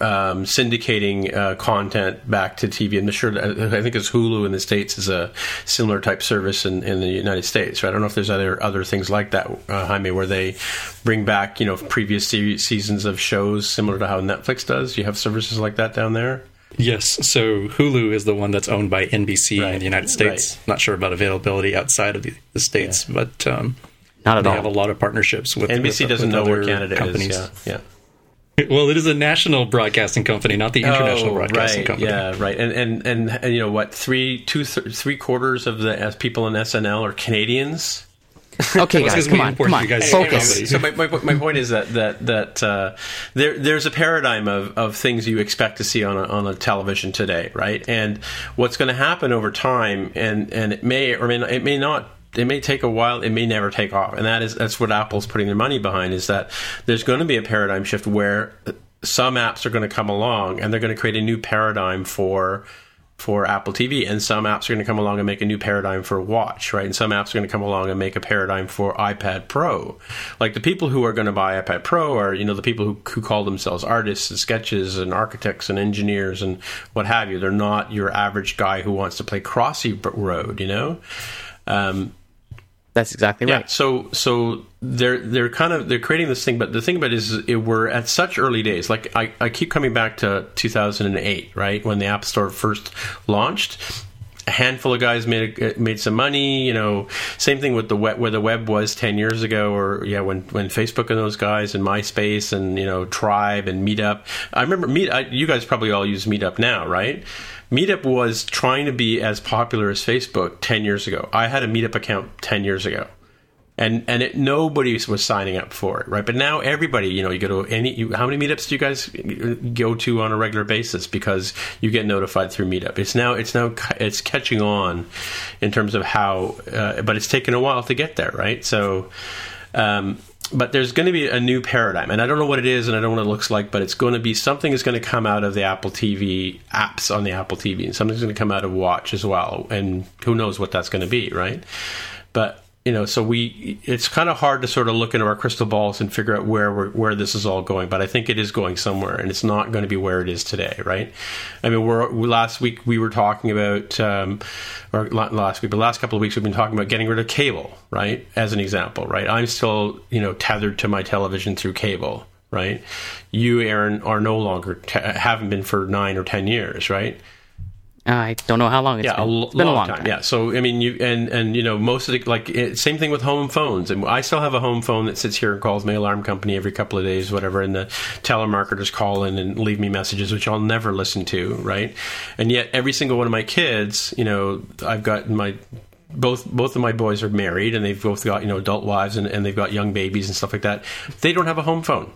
um, syndicating uh, content back to TV. And I'm sure, I think it's Hulu in the States is a similar type service in, in the United States. Right? I don't know if there's other, other things like that, uh, Jaime, where they bring back, you know, previous seasons of shows similar to how Netflix does? You have services like that down there? Yes. So Hulu is the one that's owned by NBC right. in the United States. Right. Not sure about availability outside of the, the states, yeah. but um, not at they all. have a lot of partnerships with NBC. With, doesn't with know where Canada companies. is. Yeah. yeah. Well, it is a national broadcasting company, not the international oh, broadcasting right, company. Yeah, right. And, and and and you know what? Three, two, th- three quarters of the people in SNL are Canadians. *laughs* Okay, guys, come on, come on, focus. So my, my, my, point is that that that uh, there there's a paradigm of, of things you expect to see on a, on a television today, right? And what's going to happen over time, and and it may or may not, it may not it may take a while it may never take off and that is that's what apple's putting their money behind is that there's going to be a paradigm shift where some apps are going to come along and they're going to create a new paradigm for for Apple TV, and some apps are going to come along and make a new paradigm for Watch, right? And some apps are going to come along and make a paradigm for iPad Pro. Like the people who are going to buy iPad Pro are, you know, the people who, who call themselves artists and sketches and architects and engineers and what have you. They're not your average guy who wants to play Crossy Road, you know. Um, that's exactly right. Yeah, so so they're they're kind of they're creating this thing, but the thing about it is it, we're at such early days. Like I, I keep coming back to 2008, right when the App Store first launched. A handful of guys made made some money. You know, same thing with the web, where the web was ten years ago, or yeah, when when Facebook and those guys and MySpace and you know Tribe and Meetup. I remember Meet. I, you guys probably all use Meetup now, right? Meetup was trying to be as popular as Facebook 10 years ago. I had a Meetup account 10 years ago. And and it, nobody was signing up for it, right? But now everybody, you know, you go to any. You, how many meetups do you guys go to on a regular basis? Because you get notified through Meetup. It's now it's now it's catching on in terms of how, uh, but it's taken a while to get there, right? So, um, but there's going to be a new paradigm, and I don't know what it is, and I don't know what it looks like, but it's going to be something is going to come out of the Apple TV apps on the Apple TV, and something's going to come out of Watch as well, and who knows what that's going to be, right? But you know, so we it's kind of hard to sort of look into our crystal balls and figure out where where this is all going. But I think it is going somewhere, and it's not going to be where it is today, right? I mean, we're last week we were talking about, um, or last week, but last couple of weeks we've been talking about getting rid of cable, right? As an example, right? I'm still you know tethered to my television through cable, right? You, Aaron, are no longer te- haven't been for nine or ten years, right? I don't know how long it's yeah, been. A it's been long a long time. time. Yeah. So I mean, you and and you know most of the like it, same thing with home phones, and I still have a home phone that sits here and calls my alarm company every couple of days, whatever, and the telemarketers call in and leave me messages which I'll never listen to, right? And yet every single one of my kids, you know, I've got my both both of my boys are married and they've both got you know adult wives and, and they've got young babies and stuff like that. They don't have a home phone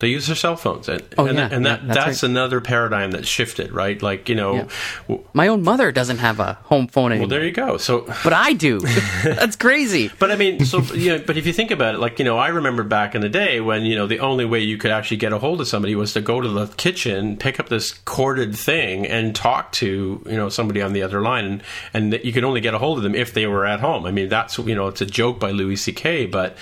They use their cell phones, and, Oh, and, yeah, and that yeah, that's that's, right. another paradigm that's shifted, right? Like you know, Yeah. w- My own mother doesn't have a home phone anymore, well, there you go. So, but I do. *laughs* That's crazy. but I mean, so you know, but if you think about it, like you know, I remember back in the day when you know the only way you could actually get a hold of somebody was to go to the kitchen, pick up this corded thing, and talk to you know somebody on the other line, and and you could only get a hold of them if they were at home. I mean, that's you know, it's a joke by Louis C.K., but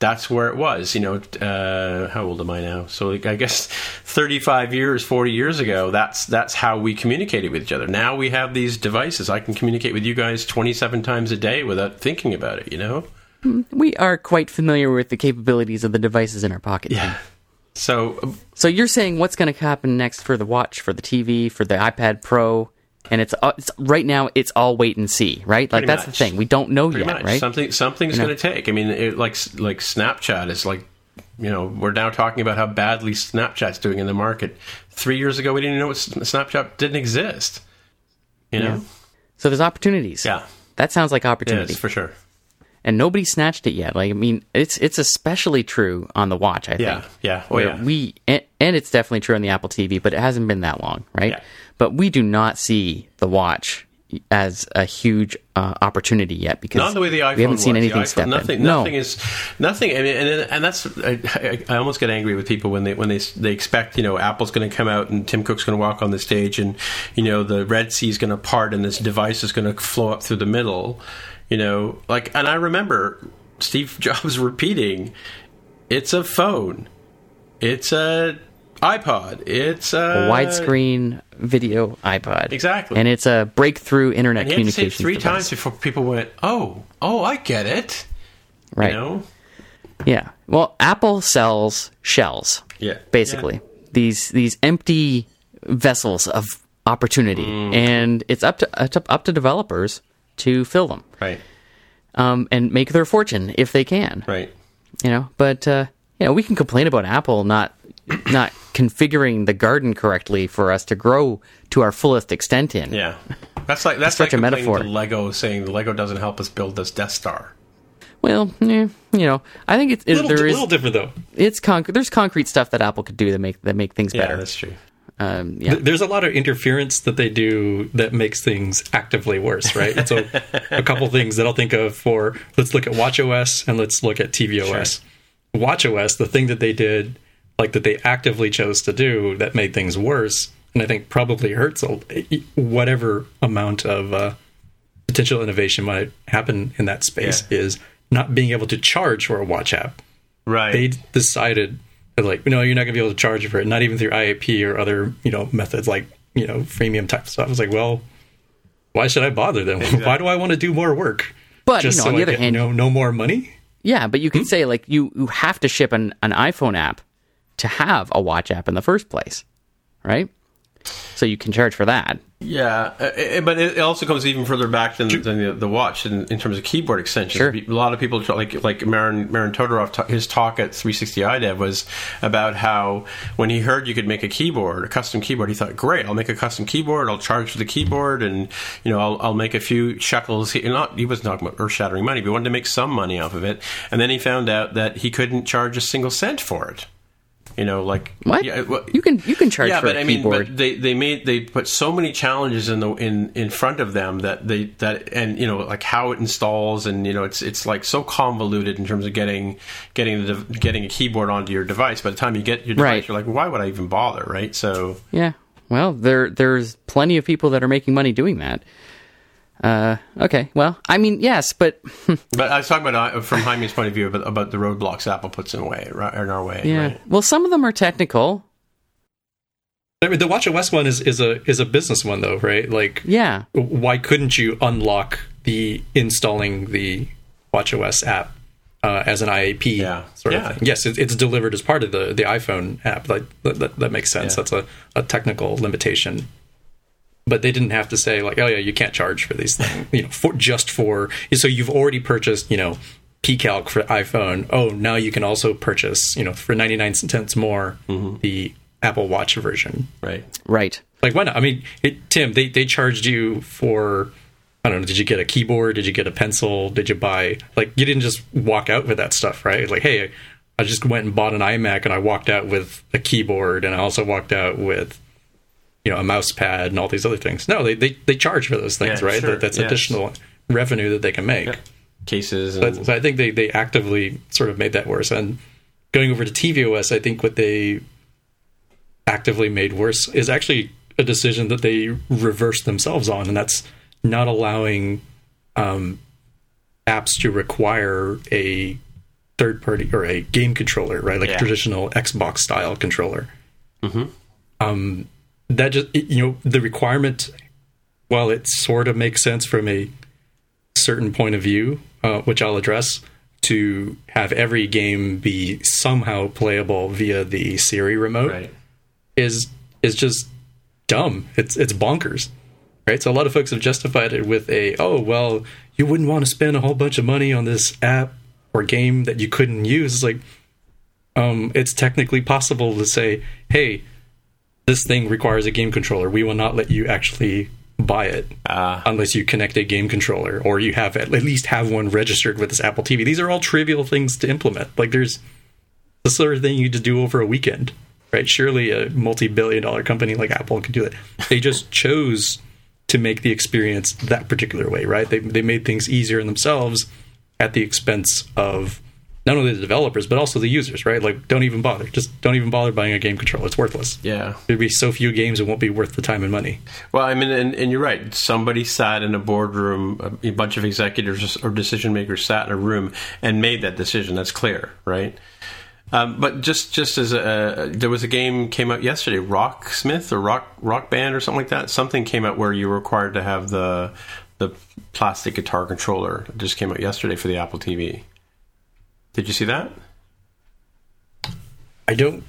that's where it was. You know, uh, how old am I now? So like, I guess thirty-five years, forty years ago, that's that's how we communicated with each other. Now we have these devices. I can communicate with you guys twenty-seven times a day without thinking about it. You know. We are quite familiar with the capabilities of the devices in our pocket. Yeah. So um, So you're saying what's going to happen next for the watch, for the TV, for the iPad Pro, and it's, uh, it's right now it's all wait and see, right? Like Pretty that's much. the thing. We don't know pretty yet, much right? something something's You know? going to take. I mean, it, like like Snapchat is like. You know, we're now talking about how badly Snapchat's doing in the market. Three years ago, we didn't even know what Snapchat didn't exist. You know, Yeah. So there's opportunities. yeah, That sounds like opportunity. for sure. and nobody snatched it yet. Like I mean, it's it's especially true on the watch. I Yeah, think. yeah, oh yeah. We and, and it's definitely true on the Apple TV, but it hasn't been that long, right? Yeah. But we do not see the watch as a huge uh, opportunity yet because Not the way the iPhone we haven't seen was. Anything step nothing, in. Nothing no. is nothing. I mean, and and that's I, I, I almost get angry with people when they when they they expect you know Apple's going to come out and Tim Cook's going to walk on the stage and you know the Red Sea is going to part and this device is going to flow up through the middle. You know, like, and I remember Steve *laughs* Jobs repeating, "It's a phone, it's a iPod, it's a, a widescreen video iPod. Exactly. And it's a breakthrough internet And he had to say it communications three device. times before people went, "Oh, oh, I get it." right. You know, Yeah. Well, Apple sells shells. Yeah. Basically, these these empty vessels of opportunity, Mm. and it's up to up to- up to developers to fill them right, um, and make their fortune if they can. right. You know, but uh, you know, we can complain about Apple not *coughs* not configuring the garden correctly for us to grow to our fullest extent in. Yeah, that's like that's Such like a metaphor. to Lego saying the Lego doesn't help us build this Death Star. Well, yeah, you know, I think it's it, little, there is little different though. it's conc- there's concrete stuff that Apple could do that make that make things Yeah, better. that's true. Um, yeah. There's a lot of interference that they do that makes things actively worse, right? so *laughs* a couple things that I'll think of for let's look at WatchOS and let's look at tvOS. WatchOS, the thing that they did, like that they actively chose to do that made things worse, and I think probably hurts whatever amount of uh, potential innovation might happen in that space Yeah. is not being able to charge for a watch app Right. they decided that, like no you're not going to be able to charge for it not even through iap or other you know methods like you know freemium type stuff i was like well why should i bother then why do i want to do more work But, just you know, so on the I other get hand- no no more money Yeah, but Hmm? you can say like you you have to ship an, an iPhone app to have a watch app in the first place, right? So you can charge for that. Yeah, uh, but it also comes even further back than, than the, the watch in, in terms of keyboard extensions. Sure. A lot of people like like Marin Marin Todorov his talk at 360 iDev was about how when he heard you could make a keyboard, a custom keyboard, he thought, "Great, I'll make a custom keyboard. I'll charge for the keyboard, and you know, I'll, I'll make a few shekels." He, not he wasn't talking about earth shattering money, but he wanted to make some money off of it. And then he found out that he couldn't charge a single cent for it. You know, like What? Yeah, well, you can you can charge yeah, but I mean, keyboard. but they they made they put so many challenges in the in in front of them that they that and you know like how it installs and you know it's it's like so convoluted in terms of getting getting the getting a keyboard onto your device. By the time you get your device, Right. you're like, why would I even bother, right? So yeah. Well, there there's plenty of people that are making money doing that. Uh, okay. Well, I mean, yes, but *laughs* But I was talking about uh, from Jaime's point of view about, about the roadblocks Apple puts in way right, in our way. yeah. right? Well, some of them are technical. I mean, the WatchOS one is, is a is a business one though, right? Like, Yeah. why couldn't you unlock the installing the WatchOS app uh, as an IAP Yeah. sort Yeah. of thing? Yes, it, it's delivered as part of the, the iPhone app. Like that, that, that makes sense. Yeah. That's a, a technical limitation. But they didn't have to say like, oh yeah, you can't charge for these things, you know, for just for. So you've already purchased, you know, PCalc for iPhone. Oh, now you can also purchase, you know, for ninety nine cents more Mm-hmm. the Apple Watch version. Right. Right. Like why not? I mean, it, Tim, they they charged you for I don't know. Did you get a keyboard? Did you get a pencil? Did you buy like you didn't just walk out with that stuff, right? Like, hey, I just went and bought an iMac and I walked out with a keyboard and I also walked out with you know a mouse pad and all these other things. No, they they, they charge for those things, Yeah, right? sure, That, that's yes. additional revenue that they can make. Yep. cases. So, And, so I think they, they actively sort of made that worse. And going over to tvOS, I think what they actively made worse is actually a decision that they reversed themselves on, and that's not allowing um, apps to require a third party or a game controller, right? Like Yeah. traditional Xbox style controller. Um, that just you know the requirement, while it sort of makes sense from a certain point of view, uh, which I'll address, to have every game be somehow playable via the Siri remote right. is is just dumb. It's it's bonkers, right? So a lot of folks have justified it with a oh well, you wouldn't want to spend a whole bunch of money on this app or game that you couldn't use. It's like, um, it's technically possible to say, hey, this thing requires a game controller. We will not let you actually buy it Ah. unless you connect a game controller or you have at least have one registered with this Apple TV. These are all trivial things to implement. Like there's the sort of thing you just do over a weekend, right? Surely a multi-billion-dollar company like Apple could do it. They just chose to make the experience that particular way, right? They they made things easier in themselves at the expense of not only the developers but also the users, right? Like don't even bother. Just don't even bother buying a game controller. It's worthless. Yeah. There'd be so few games it won't be worth the time and money. Well, I mean, and, and you're right. Somebody sat in a boardroom, a, bunch of executives or decision makers sat in a room and made that decision. That's clear, right? Um, but just just as a, there was a game came out yesterday, Rocksmith or Rock Rock Band or something like that. Something came out where you were required to have the the plastic guitar controller. It just came out yesterday for the Apple TV. Did you see that? I don't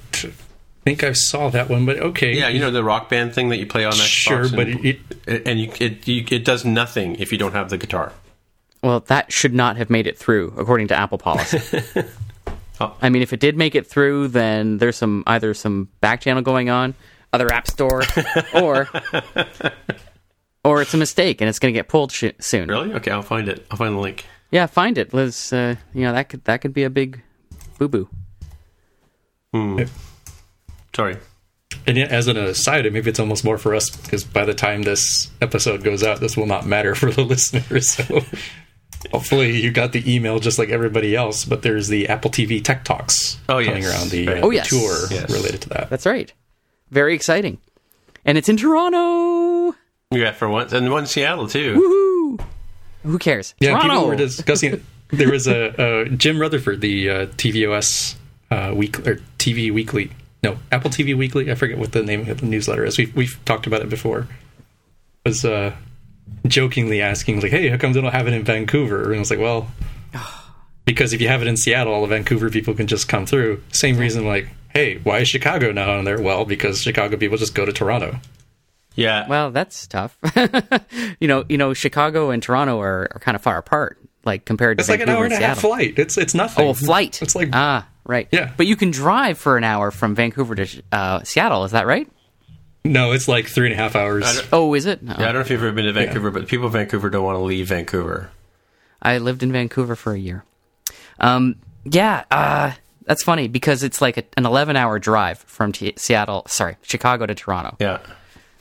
think I saw that one, but okay. Yeah, you know the Rock Band thing that you play on Xbox. Sure, but and, it- and you, it you, it does nothing if you don't have the guitar. Well, that should not have made it through, according to Apple policy. *laughs* Oh. I mean, if it did make it through, then there's some either some back channel going on, other app store, *laughs* or or it's a mistake and it's going to get pulled sh- soon. Really? Okay, I'll find it. I'll find the link. Yeah, find it, Liz. Uh, you know that could that could be a big boo boo. Sorry. And yet, as an aside, maybe it's almost more for us because by the time this episode goes out, this will not matter *laughs* for the listeners. So hopefully, you got the email just like everybody else. But there's the Apple TV Tech Talks Oh, coming yes. around the, Right. uh, Oh, the yes. tour Yes. related to that. That's right. Very exciting, and it's in Toronto. Yeah, for once, and one Seattle too. Woohoo! Who cares? Yeah, Toronto. people were discussing it. *laughs* There was a, uh Jim Rutherford, the uh, TVOS uh, week or TV Weekly, no Apple TV Weekly. I forget what the name of the newsletter is. We've we've talked about it before. Was uh, jokingly asking like, "Hey, how come they don't have it in Vancouver?" And I was like, "Well, *sighs* because if you have it in Seattle, all the Vancouver people can just come through." Same reason, like, "Hey, why is Chicago not on there?" Well, because Chicago people just go to Toronto. Yeah. Well, that's tough. *laughs* you know, you know, Chicago and Toronto are, are kind of far apart, like compared to It's like an hour and a half flight. It's it's nothing. Oh, a flight. *laughs* It's like ah, right. Yeah. but you can drive for an hour from Vancouver to uh, Seattle. Is that right? no, it's like three and a half hours. Oh, is it? No. yeah, I don't know if you've ever been to Vancouver, but the people of Vancouver don't want to leave Vancouver. I lived in Vancouver for a year. Um, yeah, uh, that's funny because it's like a, an 11 hour drive from T- Seattle, sorry, Chicago to Toronto. Yeah.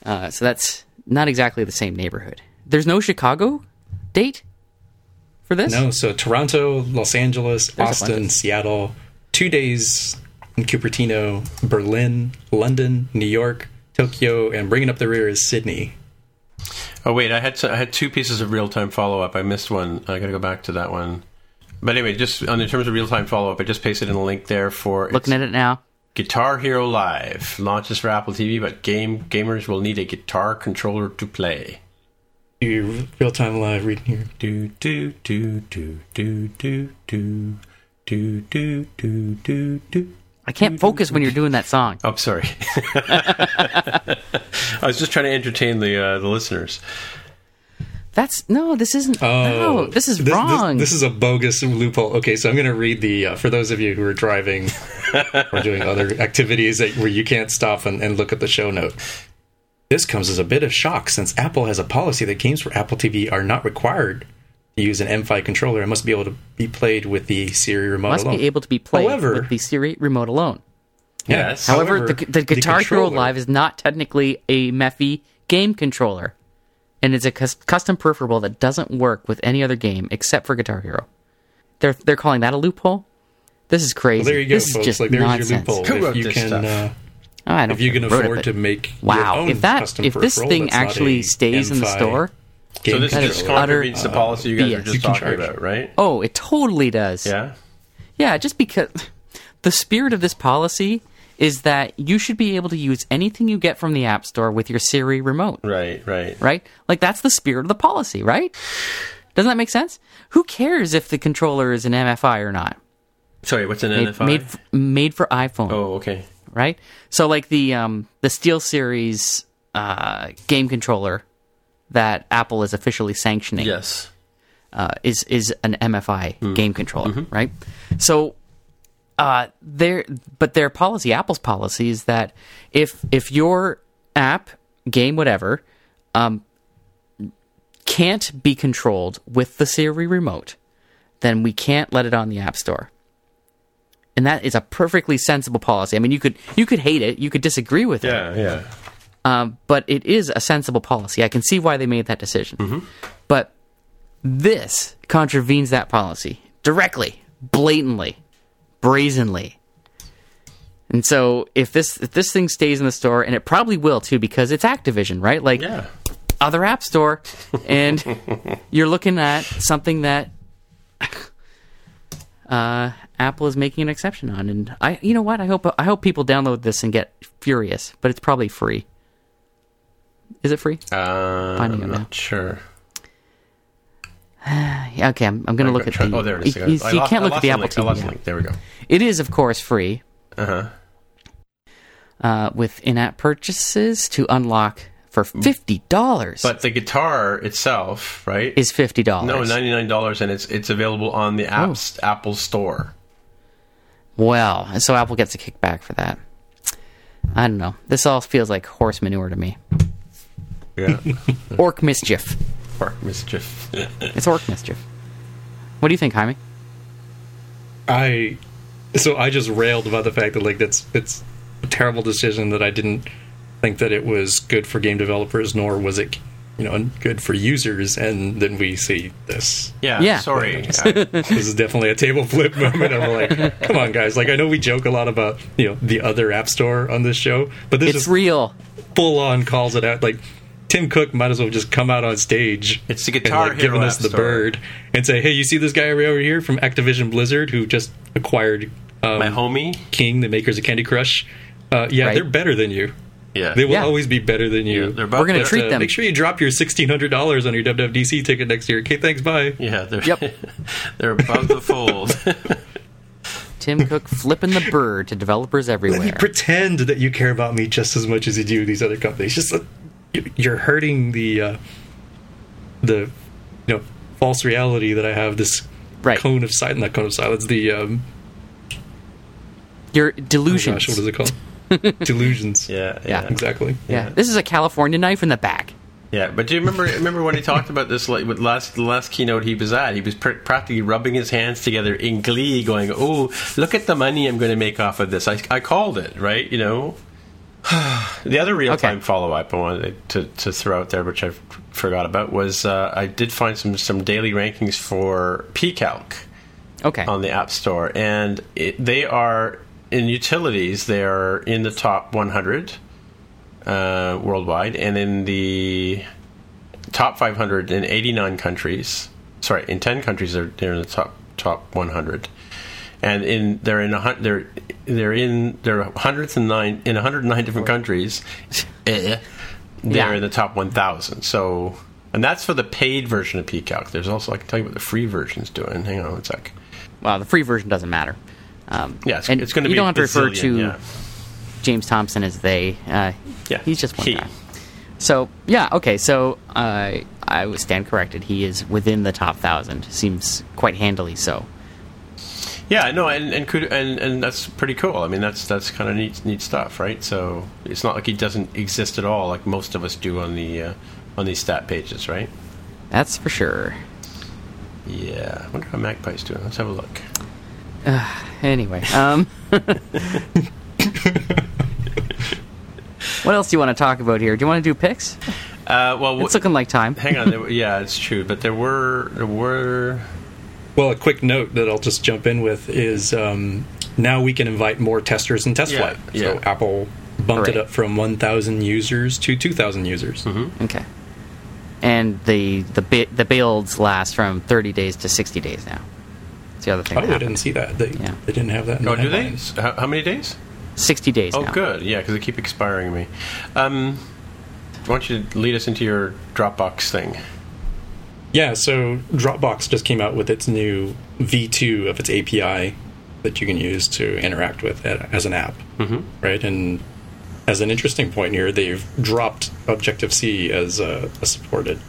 Uh, so that's not exactly the same neighborhood. There's no Chicago date for this? No, so Toronto, Los Angeles, a bunch Austin, Seattle, two days in Cupertino, Berlin, London, New York, Tokyo, and bringing up the rear is Sydney. Oh wait, I had so, I had two pieces of real time follow up. I missed one. I got to go back to that one. But anyway, just on in terms of real time follow up, I just pasted in a link there for Looking at it now. Guitar Hero Live launches for Apple TV, but game gamers will need a guitar controller to play. You real time live reading here. Do do do do do do do do do do do do. I can't focus when you're doing that song. Oh, sorry. I was just trying to entertain the uh, the listeners. That's no, this isn't. no, this is This, wrong. this is a bogus loophole. Okay, so I'm going to read the uh, for those of you who are driving *laughs* or doing other activities that, where you can't stop and, and look at the show note. This comes as a bit of shock since Apple has a policy that games for Apple TV are not required. to use an MFI controller, it must be able to be played with the Siri remote Must alone. be able to be played However- with the Siri remote alone. Yes. However, the, the Guitar Hero Live is not technically a MFI game controller, and it's a custom peripheral that doesn't work with any other game except for Guitar Hero. They're they're calling that a loophole. This is crazy. Well, there you go, this is just like there's nonsense. your loophole. Who if you this can, stuff? uh, Oh, I don't if you can know who wrote it, afford but- to make your Wow, own if that custom if this thing that's not actually a stays in the store, game So this just is controller, contravenes the policy you guys BS. were just talking charge. about, right? oh, it totally does. Yeah. Yeah, just because *laughs* the spirit of this policy is that you should be able to use anything you get from the App Store with your Siri remote. Right. Right. right? Like that's the spirit of the policy, right? Doesn't that make sense? Who cares if the controller is an MFI or not? Sorry, what's an Made NFI? made, made for iPhone, oh, okay. right? So like the um, the Steel Series uh, game controller that Apple is officially sanctioning Yes. uh, is is an MFI Hmm. game controller, Mm-hmm. right? So uh, their but their policy, Apple's policy, is that if if your app, game, whatever, um, can't be controlled with the Siri remote, then we can't let it on the App Store. And that is a perfectly sensible policy. I mean, you could you could hate it, you could disagree with it, Yeah. Yeah. um, but it is a sensible policy. I can see why they made that decision. But this contravenes that policy directly, blatantly, brazenly. And so if this if this thing stays in the store, and it probably will too, because it's Activision, right? Like Yeah. other app store, and *laughs* you're looking at something that uh, Apple is making an exception on. And I, you know what? I hope I hope people download this and get furious, but it's probably free. Is it free? Uh, I'm now. not sure. *sighs* Okay, I'm, I'm going to look at the. Oh, there it is. You, you lost- can't look at the Apple link. TV. lost the app. link. There we go. It is, of course, free Uh huh. uh, with in-app purchases to unlock for fifty dollars. But the guitar itself, right? is fifty dollars? no, ninety nine dollars, and it's it's available on the Oh. apps Apple Store. Well, so Apple gets a kickback for that. I don't know. This all feels like horse manure to me. Yeah. *laughs* Orc mischief. Or mischief. *laughs* It's orc mischief. What do you think, Jaime? I so I just railed about the fact that like that's it's a terrible decision that I didn't think that it was good for game developers nor was it you know good for users and then we see this Yeah. Yeah. Sorry. I- *laughs* this is definitely a table flip moment I'm like come on guys like I know we joke a lot about you know the other app store on this show but this It's is real. full on calls it out like Tim Cook might as well just come out on stage It's the and, Guitar like, giving us App the Store. bird and say hey you see this guy over here from Activision Blizzard who just acquired um, my homie. King, the makers of Candy Crush. Uh, yeah, Right. they're better than you. Yeah. They will Yeah. always be better than you. Yeah, they're about We're gonna treat Uh, them. Make sure you drop your sixteen hundred dollars on your WWDC ticket next year. Okay, thanks. Bye. Yeah, they're Yep. *laughs* they're above the fold. *laughs* Tim Cook flipping the bird to developers Let me everywhere. pretend that you care about me just as much as you do these other companies. Just uh, you- you're hurting the uh, the you know false reality that I have this Right. cone of silence. Not cone of silence. The um, Your oh delusions. gosh, what is it called? *laughs* Delusions. yeah, Yeah. yeah, Exactly. yeah. This is a California knife in the back. yeah. But do you remember remember when he talked about this like with last the last keynote he was at? He was pr- practically rubbing his hands together in glee, going, "Oh, look at the money I'm going to make off of this." I I called it right, you know. *sighs* *sighs* the other real time Okay. follow up I wanted to, to throw out there, which I f- forgot about, was uh, I did find some some daily rankings for PCalc. Okay. on the App Store, and it, they are in utilities. They are in the top 100 uh, worldwide, and in the top 500 in 89 countries. Sorry, in 10 countries they're, they're in the top top 100, and in they're in a they're they're in they're 109 in 109 different countries. Eh, they're Yeah. in the top 1,000. So. And that's for the paid version of PCalc. There's also I can tell you what the free version's doing. Hang on one sec. well, the free version doesn't matter. Um, Yeah, it's, and it's going to be. you don't have to refer to yeah. James Thomson as they. Uh, Yeah, he's just one he. guy. So yeah, okay. So uh, I stand corrected. He is within the top thousand. Seems quite handily so. Yeah, no, and and, could, and and that's pretty cool. I mean, that's that's kind of neat neat stuff, right? So it's not like he doesn't exist at all, like most of us do on the uh, on these stat pages, right? That's for sure. Yeah, I wonder how Magpie's doing. Let's have a look. *sighs* Anyway, um, *laughs* what else do you want to talk about here? Do you want to do picks? Uh, well, It's looking like time. hang on. There, yeah, it's true, but there were there were Well, a quick note that I'll just jump in with is um, now we can invite more testers in test Yeah, flight. So yeah. Apple bumped it up from 1,000 users to 2,000 users. Okay. And the the bi- the builds last from 30 days to 60 days now. That's the other thing. Oh, that I didn't see that. They, Yeah. they didn't have that. In Oh, the do they? How, how many days? 60 days Oh, now. good. Yeah, because they keep expiring me. Um, why don't you lead us into your Dropbox thing? Yeah, so Dropbox just came out with its new V2 of its API that you can use to interact with it as an app, mm-hmm. right? And as an interesting point here, they've dropped Objective C as a, a supported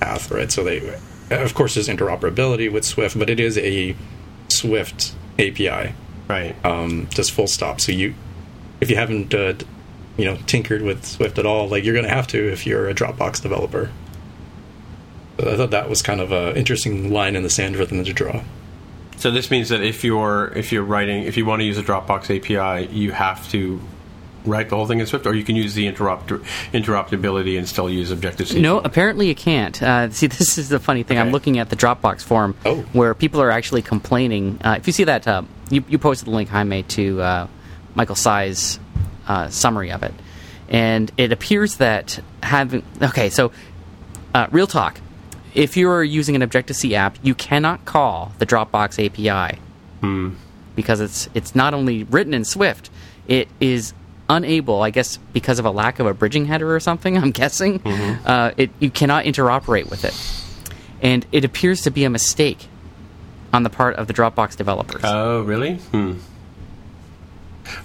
path, right? So they, of course, there's interoperability with Swift, but it is a Swift API, Right. um, just full stop. So you, if you haven't, uh, you know, tinkered with Swift at all, like you're going to have to if you're a Dropbox developer. So I thought that was kind of an interesting line in the sand for them to draw. So this means that if you're if you're writing if you want to use a Dropbox API, you have to write the whole thing in Swift, or you can use the interrupt interoperability and still use Objective C. No, apparently you can't. Uh, see, this is the funny thing. I'm looking at the Dropbox forum Oh. where people are actually complaining. Uh, if you see that, uh, you, you posted the link, Jaime, to uh, Michael Tsai's uh, summary of it. And it appears that having. Okay, so uh, real talk. If you're using an Objective C app, you cannot call the Dropbox API because it's it's not only written in Swift, it is unable, I guess, because of a lack of a bridging header or something. *laughs* I'm guessing uh, it you cannot interoperate with it, and it appears to be a mistake on the part of the Dropbox developers. Oh, really? Hmm.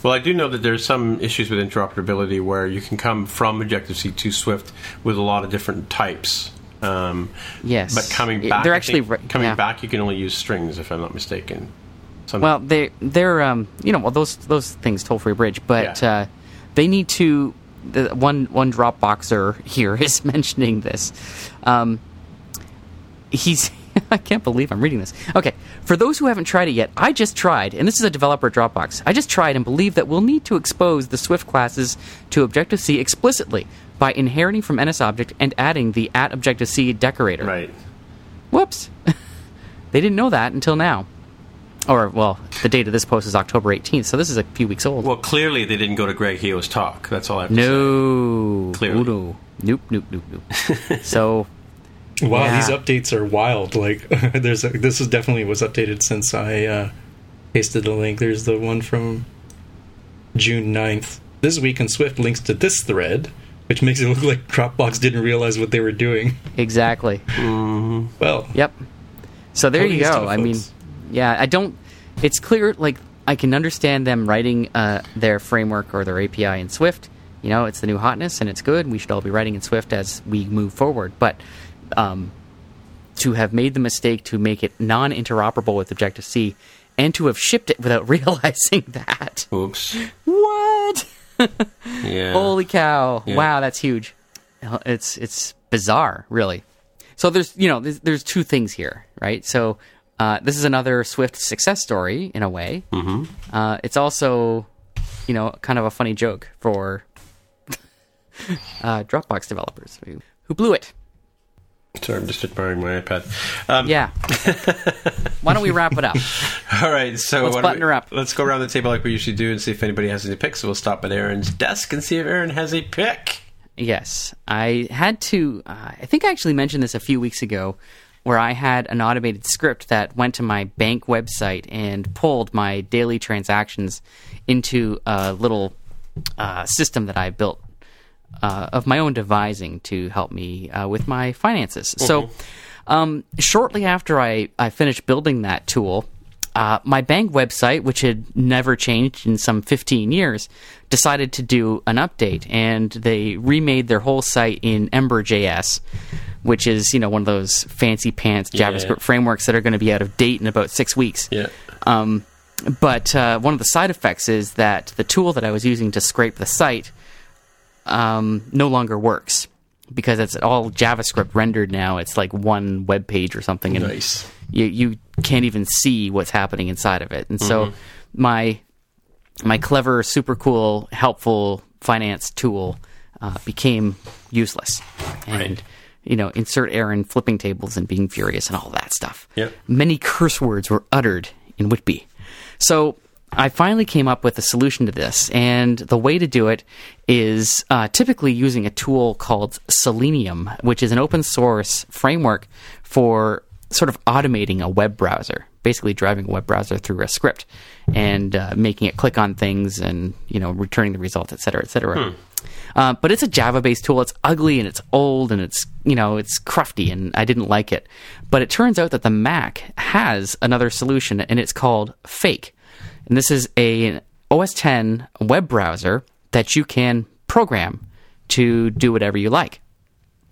Well, I do know that there's some issues with interoperability where you can come from Objective C to Swift with a lot of different types. Um, yes, but coming back, they're actually think coming yeah. back. You can only use strings, if I'm not mistaken. Some, Well, they they're um, you know well those those things toll free bridge, but Yeah. uh, they need to. The one one Dropboxer here is *laughs* mentioning this. Um, he's *laughs* I can't believe I'm reading this. Okay, for those who haven't tried it yet, I just tried, and this is a developer Dropbox. I just tried and believe that we'll need to expose the Swift classes to Objective C explicitly by inheriting from NSObject and adding the at Objective C decorator. right. Whoops. *laughs* they didn't know that until now. Or, well, the date of this post is October 18th, so this is a few weeks old. Well, clearly they didn't go to Greg Heo's talk. That's all I have to say. no. Clearly. No. Nope, nope, nope, nope. *laughs* so, Wow, Yeah. these updates are wild. Like, *laughs* there's a, this is definitely was updated since I uh, pasted the link. There's the one from June 9th. This week in Swift links to this thread, which makes it look like Dropbox didn't realize what they were doing. exactly. Well, Yep. So there you go. the I mean, yeah, I don't. It's clear, like, I can understand them writing uh, their framework or their API in Swift. You know, it's the new hotness and it's good. We should all be writing in Swift as we move forward. But um, to have made the mistake to make it non interoperable with Objective C and to have shipped it without *laughs* realizing that. Oops. What? Yeah. Holy cow! Yeah. Wow, that's huge. It's it's bizarre, really. So there's you know there's, there's two things here, right? So uh, this is another Swift success story in a way. Mm-hmm. Uh, it's also you know kind of a funny joke for *laughs* uh, Dropbox developers who, who blew it. Sorry, I'm just admiring my iPad. Um, Yeah. *laughs* Why don't we wrap it up? All right, so Let's button we- her up. Let's go around the table like we usually do and see if anybody has any picks. So we'll stop at Aaron's desk and see if Aaron has a pick. Yes, I had to. Uh, I think I actually mentioned this a few weeks ago, where I had an automated script that went to my bank website and pulled my daily transactions into a little uh, system that I built uh, of my own devising to help me uh, with my finances. So, um, shortly after I, I finished building that tool, uh, my bank website, which had never changed in some 15 years, decided to do an update, and they remade their whole site in Ember.js, which is you know one of those fancy pants JavaScript frameworks that are going to be out of date in about six weeks. Yeah. Um, but uh, one of the side effects is that the tool that I was using to scrape the site um, no longer works. because it's all JavaScript rendered now. It's like one web page or something, and Nice. you you can't even see what's happening inside of it. And so my my clever, super cool, helpful finance tool uh, became useless. And you know, insert error in flipping tables and being furious and all that stuff. Yep. Many curse words were uttered in Whitby. So I finally came up with a solution to this, and the way to do it is uh, typically using a tool called Selenium, which is an open source framework for sort of automating a web browser, basically driving a web browser through a script and uh, making it click on things and you know returning the result, et cetera, et cetera. Uh, but it's a Java-based tool. It's ugly and it's old and it's you know it's crufty and I didn't like it. But it turns out that the Mac has another solution and it's called Fake. And this is a OS 10 web browser that you can program to do whatever you like.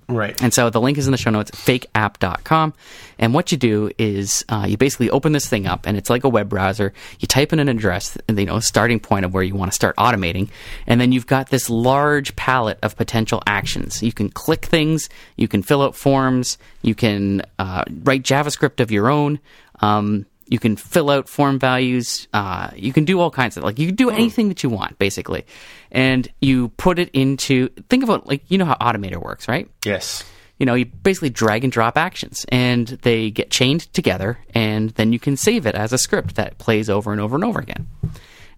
Right. And so the link is in the show notes, fakeapp.com. And what you do is uh, you basically open this thing up, and it's like a web browser. You type in an address, you know, starting point of where you want to start automating. And then you've got this large palette of potential actions. You can click things, you can fill out forms, you can uh, write JavaScript of your own. Um, you can fill out form values. Uh, you can do all kinds of like you can do anything that you want basically, and you put it into think about like you know how Automator works, right? yes. you know, you basically drag and drop actions and they get chained together and then you can save it as a script that plays over and over and over again.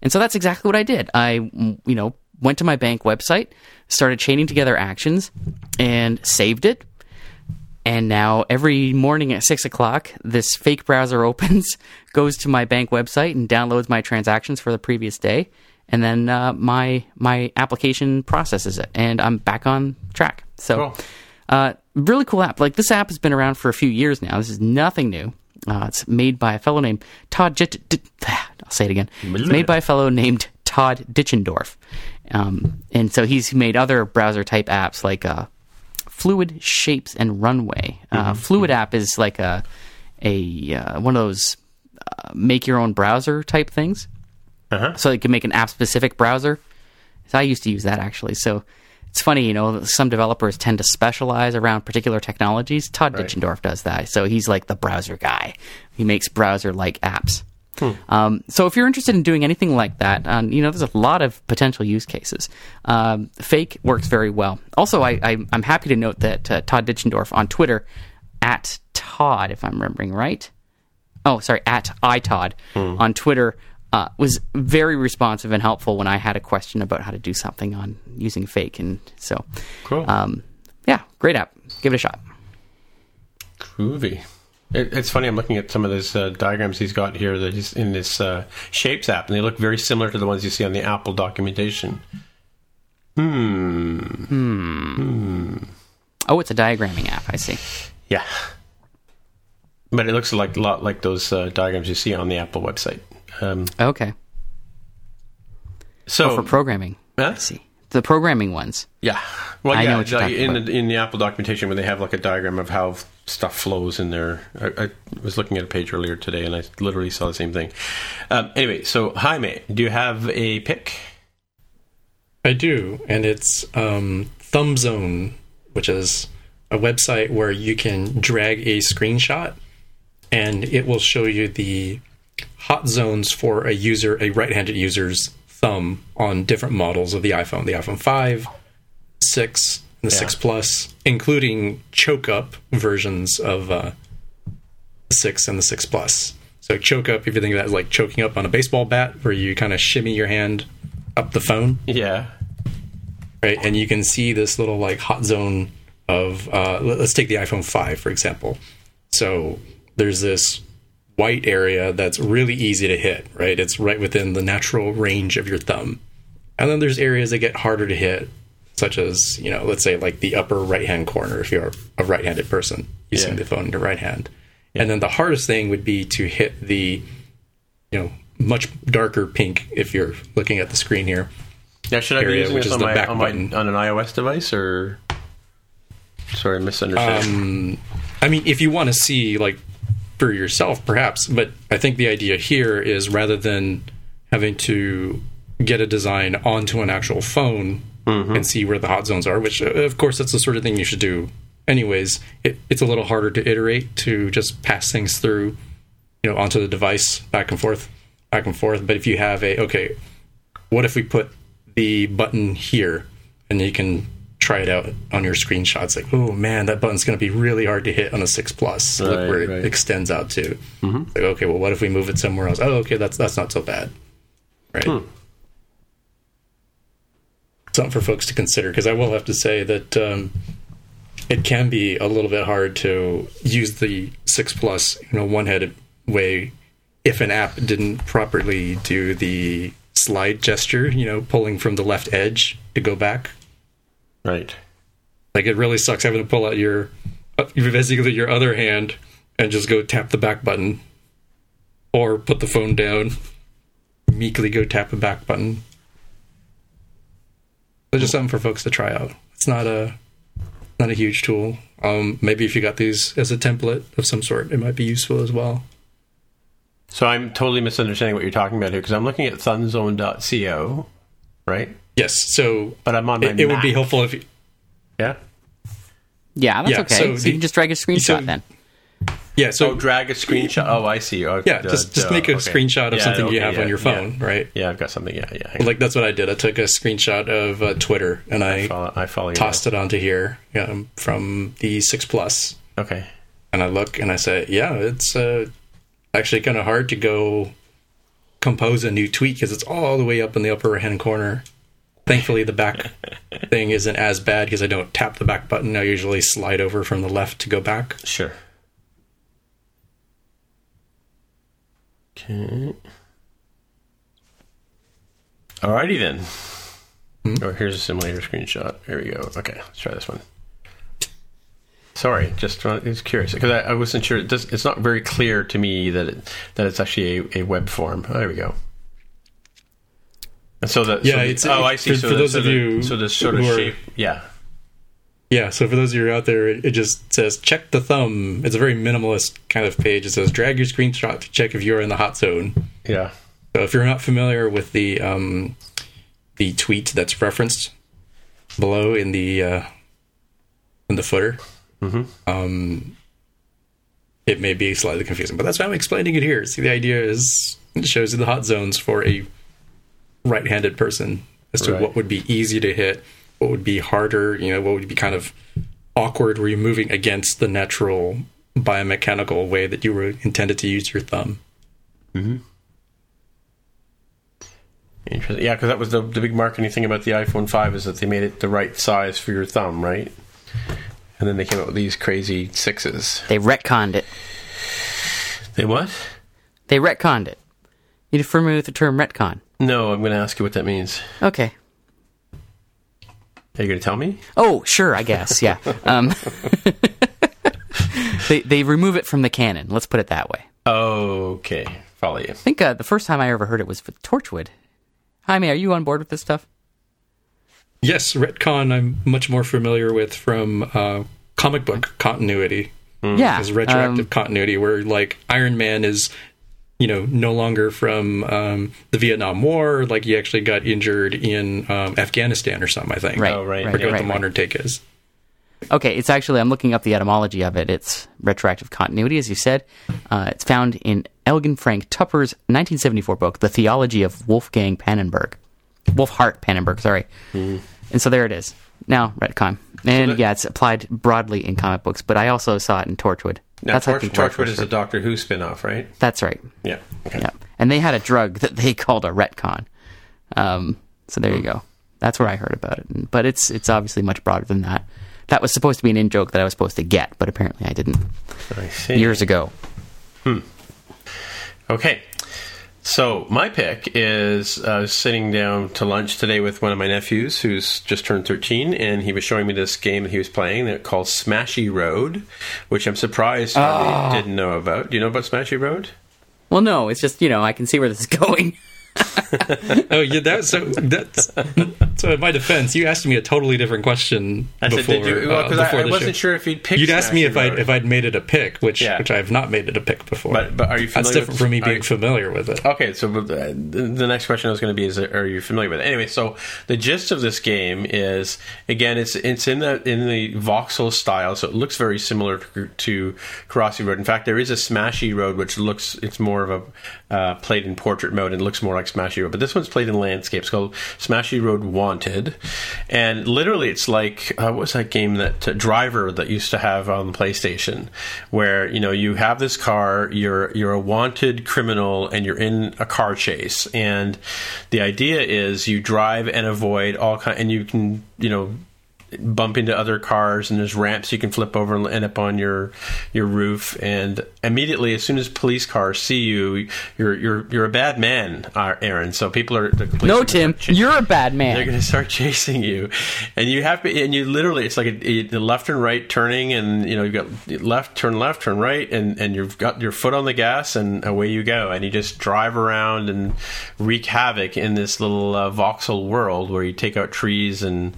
And so that's exactly what I did. I, mm, you know, went to my bank website, started chaining together actions and saved it. And now every morning at six o'clock, this fake browser *laughs* opens, goes to my bank website and downloads my transactions for the previous day. And then uh, my my application processes it, and I'm back on track. So, Cool. uh, really cool app. Like this app has been around for a few years now. This is nothing new. Uh, it's made by a fellow named Todd. Jit- D- *sighs* I'll say it again. It's made by a fellow named Todd Ditchendorf, um, and so he's made other browser type apps like uh, Fluid Shapes and Runway. Uh, Fluid app is like a a uh, one of those uh, make your own browser type things. Uh-huh. So you can make an app specific browser. So I used to use that actually. So it's funny, you know, some developers tend to specialize around particular technologies. Todd Right. Ditchendorf does that. So he's like the browser guy. He makes browser like apps. Um, so if you're interested in doing anything like that, um, you know, there's a lot of potential use cases. Um, Fake works very well. Also, I, I, I'm happy to note that uh, Todd Ditchendorf on Twitter, at Todd, if I'm remembering right. Oh, sorry, at iTodd on Twitter uh, was very responsive and helpful when I had a question about how to do something on using Fake, and so Cool. um, yeah, great app. Give it a shot. Groovy. It, it's funny. I'm looking at some of those uh, diagrams he's got here that he's in this uh, Shapes app, and they look very similar to the ones you see on the Apple documentation. Hmm. Hmm. Oh, it's a diagramming app. I see. Yeah. But it looks like a lot like those uh, diagrams you see on the Apple website. Um, Okay, so for programming. Huh? I see the programming ones. Yeah. Well, I yeah. know what you're like, talking in about. the in the Apple documentation, when they have like a diagram of how stuff flows in there. I, I was looking at a page earlier today, and I literally saw the same thing. Um, anyway, so Jaime, do you have a pick? I do, and it's um, ThumbZone, which is a website where you can drag a screenshot, and it will show you the hot zones for a user, a right-handed user's thumb on different models of the iPhone, the iPhone 5, 6, and the Yeah. 6 Plus, including choke-up versions of uh, the 6 and the 6 Plus. So choke up, if you think of that as like choking up on a baseball bat, where you kind of shimmy your hand up the phone Yeah. right? And you can see this little like hot zone of uh, let- let's take the iPhone 5 for example. So there's this white area that's really easy to hit, right? It's right within the natural range of your thumb. And then there's areas that get harder to hit, such as you know, let's say like the upper right hand corner if you're a right-handed person using Yeah. the phone in your right hand. And then the hardest thing would be to hit the you know much darker pink if you're looking at the screen here. Now, should I be using which this is on the my, back on, my, on an iOS device or? Sorry, I misunderstood. Um, I mean, if you want to see like for yourself, perhaps, but I think the idea here is rather than having to get a design onto an actual phone and see where the hot zones are. Which, uh, of course, that's the sort of thing you should do. Anyways, it, it's a little harder to iterate to just pass things through, you know, onto the device back and forth, back and forth. But if you have a okay, what if we put the button here, and you can try it out on your screenshots? Like, oh man, that button's going to be really hard to hit on a six plus. Right, Look where it extends out to. Like, okay, well, what if we move it somewhere else? Oh, okay, that's that's not so bad, right? Something for folks to consider because I will have to say that um, it can be a little bit hard to use the six plus, you know, one headed way if an app didn't properly do the slide gesture, you know, pulling from the left edge to go back. Right. Like it really sucks having to pull out your basically your other hand and just go tap the back button, or put the phone down, meekly go tap the back button. So just something for folks to try out. It's not a not a huge tool. Um, maybe if you got these as a template of some sort, it might be useful as well. So I'm totally misunderstanding what you're talking about here because I'm looking at thumbzone.co, right? Yes, so But I'm on my it, it would be helpful if you, Yeah. Yeah, that's Yeah, okay. so So, the- you can just drag a screenshot so- then. yeah. So So drag a screenshot. Oh, I see. Oh, yeah, duh, just just duh, make a okay. screenshot of Yeah, something you have yeah, on your phone, yeah. right? Yeah, I've got something. Yeah, yeah. hang. Like that's what I did. I took a screenshot of uh, Twitter and I, I follow, I follow you. tossed it onto here um, from the six plus. Okay. and I look and I say, yeah, it's uh, actually kind of hard to go compose a new tweet because it's all the way up in the upper right hand corner. Thankfully, the back *laughs* thing isn't as bad because I don't tap the back button. I usually slide over from the left to go back. Sure. Okay. Alrighty then. Oh, here's a simulator screenshot. Here we go. Okay, let's try this one. Sorry, just uh, I was curious because I, I wasn't sure. It does, it's not very clear to me that it, that it's actually a, a web form. Oh, there we go. And so that Yeah, so the- it's- oh I see. for- so for the- those so of the- you so this sort of are- shape, yeah, Yeah, so for those of you out there, it it just says check the thumb. It's a very minimalist kind of page. It says drag your screenshot to check if you're in the hot zone. yeah. So if you're not familiar with the um, the tweet that's referenced below in the uh, in the footer, um, it may be slightly confusing, but that's why I'm explaining it here. See, the idea is it shows you the hot zones for a right-handed person as to Right. what would be easy to hit, what would be harder, you know, what would be kind of awkward were you're moving against the natural biomechanical way that you were intended to use your thumb. Hmm. Interesting. Yeah, because that was the, the big marketing thing about the iPhone 5 is that they made it the right size for your thumb, right? And then they came out with these crazy sixes. They retconned it. They what? They retconned it. You familiar with the term retcon? No, I'm going to ask you what that means. Okay. Are you going to tell me? Oh, sure, I guess. Yeah. *laughs* Um, *laughs* they they remove it from the canon. Let's put it that way. Okay, follow you. I think uh, the first time I ever heard it was with Torchwood. Jaime, are you on board with this stuff? Yes, retcon I'm much more familiar with from uh, comic book continuity Yeah. as retroactive um, continuity, where like Iron Man is, you know, no longer from um, the Vietnam War, like he actually got injured in um, Afghanistan or something. I think. Right. Oh, right, I Right. forget yeah. what right, the modern take is. Okay, it's actually, I'm looking up the etymology of it. It's retroactive continuity, as you said. Uh, it's found in Elgin Frank Tupper's 1974 book, The Theology of Wolfgang Pannenberg. Wolfhart Pannenberg, sorry. And so there it is. Now, retcon. And that- yeah, it's applied broadly in comic books, but I also saw it in Torchwood. Now, That's, Torch, think, where I Torchwood is a Doctor Who spin off, right? That's right. Yeah. Okay. Yeah. And they had a drug that they *laughs* called a retcon. Um, so there you go. That's where I heard about it. But it's it's obviously much broader than that. That was supposed to be an in joke that I was supposed to get, but apparently I didn't I see. years ago. Hmm. Okay. So my pick is uh, sitting down to lunch today with one of my nephews who's just turned 13, and he was showing me this game that he was playing that called Smashy Road, which I'm surprised Charlie didn't know about. Do you know about Smashy Road? Well, no, it's just you know I can see where this is *laughs* going. *laughs* oh yeah, that so that's so. In my defense, you asked me a totally different question I before. did you? Well, uh, before I, I wasn't show. sure if you'd picked. You'd asked me if I if I'd made it a pick, which Yeah. which I have not made it a pick before. But but are you that's different from me being you- familiar with it. Okay, so uh, the the next question was going to be: Is are you familiar with it? Anyway, so the gist of this game is again, it's it's in the in the voxel style, so it looks very similar to, to Crossy Road. In fact, there is a Smashy Road which looks it's more of a uh, played in portrait mode and looks more like Smashy Road, but this one's played in landscapes called Smashy Road Wanted, and literally, it's like uh, what was that game that uh, Driver that used to have on the PlayStation, where you know you have this car, you're you're a wanted criminal, and you're in a car chase, and the idea is you drive and avoid all kind, and you can you know bump into other cars and there's ramps you can flip over and end up on your your roof. And immediately as soon as police cars see you you're you're you're a bad man uh, Aaron. So people are the No, are Tim, gonna you're a bad man. They're going to start chasing you. And you have to and you literally it's like a, the left and right turning and you know you've got left turn left turn right and and you've got your foot on the gas and away you go. And you just drive around and wreak havoc in this little uh, voxel world where you take out trees and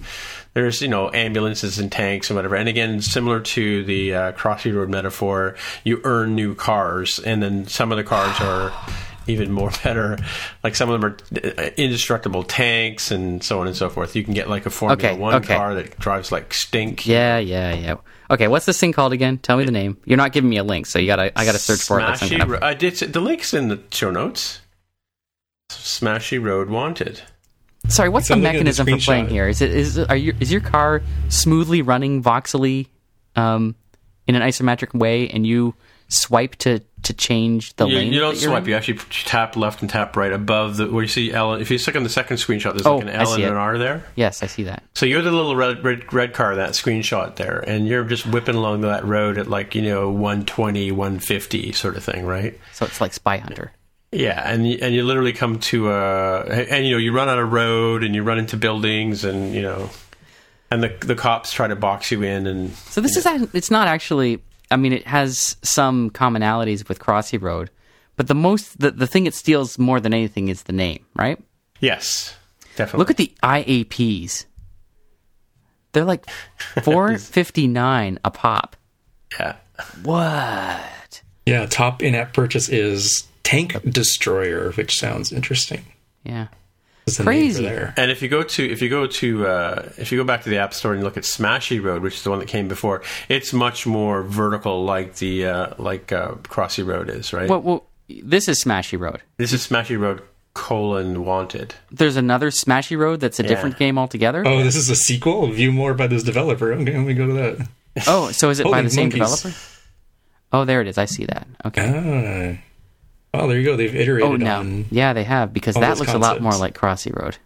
there's you know ambulances and tanks and whatever and again similar to the uh, crossy road metaphor you earn new cars and then some of the cars are *sighs* even more *laughs* better like some of them are uh, indestructible tanks and so on and so forth you can get like a formula Okay, one okay. car that drives like stink Yeah, yeah, yeah. Okay, what's this thing called again? Tell me the name. You're not giving me a link, so you gotta I gotta search for it. Like some Smashy kind of- Ro- I did the links in the show notes smashy road wanted Sorry, what's the So I'm looking at the mechanism for playing here? Is it is are you is your car smoothly running voxely um, in an isometric way, and you swipe to to change the you, lane? you don't swipe in? you actually tap left and tap right above the where you see L if you click on the second screenshot there's Oh, like an L and an. R there Yes, I see that. So you're the little red, red red car in that screenshot there, and you're just whipping along that road at like you know 120, 150 sort of thing, right? So it's like Spy Hunter. Yeah, and you, and you literally come to a and you know you run on a road and you run into buildings and you know and the the cops try to box you in and So this is act- it's not actually. I mean, it has some commonalities with Crossy Road, but the most the, the thing it steals more than anything is the name, right? yes, definitely. Look at the IAPs. They're like *laughs* four fifty nine a pop. yeah. What? Yeah, top in-app purchase is Tank Destroyer, which sounds interesting. Yeah. Is the Crazy. there. And if you go to if you go to uh, if you go back to the App Store and look at Smashy Road, which is the one that came before, it's much more vertical, like the uh, like uh, Crossy Road is, right? Well, well, this is Smashy Road. this is Smashy Road colon Wanted. There's another Smashy Road that's a different game altogether. Oh, this is a sequel. View more by this developer. Okay, let me go to that. Oh, so is it by Holy the same monkeys. developer? Oh, there it is. I see that. Okay. Ah. Oh, there you go. They've iterated oh, no. on. Yeah, they have because that those looks a lot more like Crossy Road.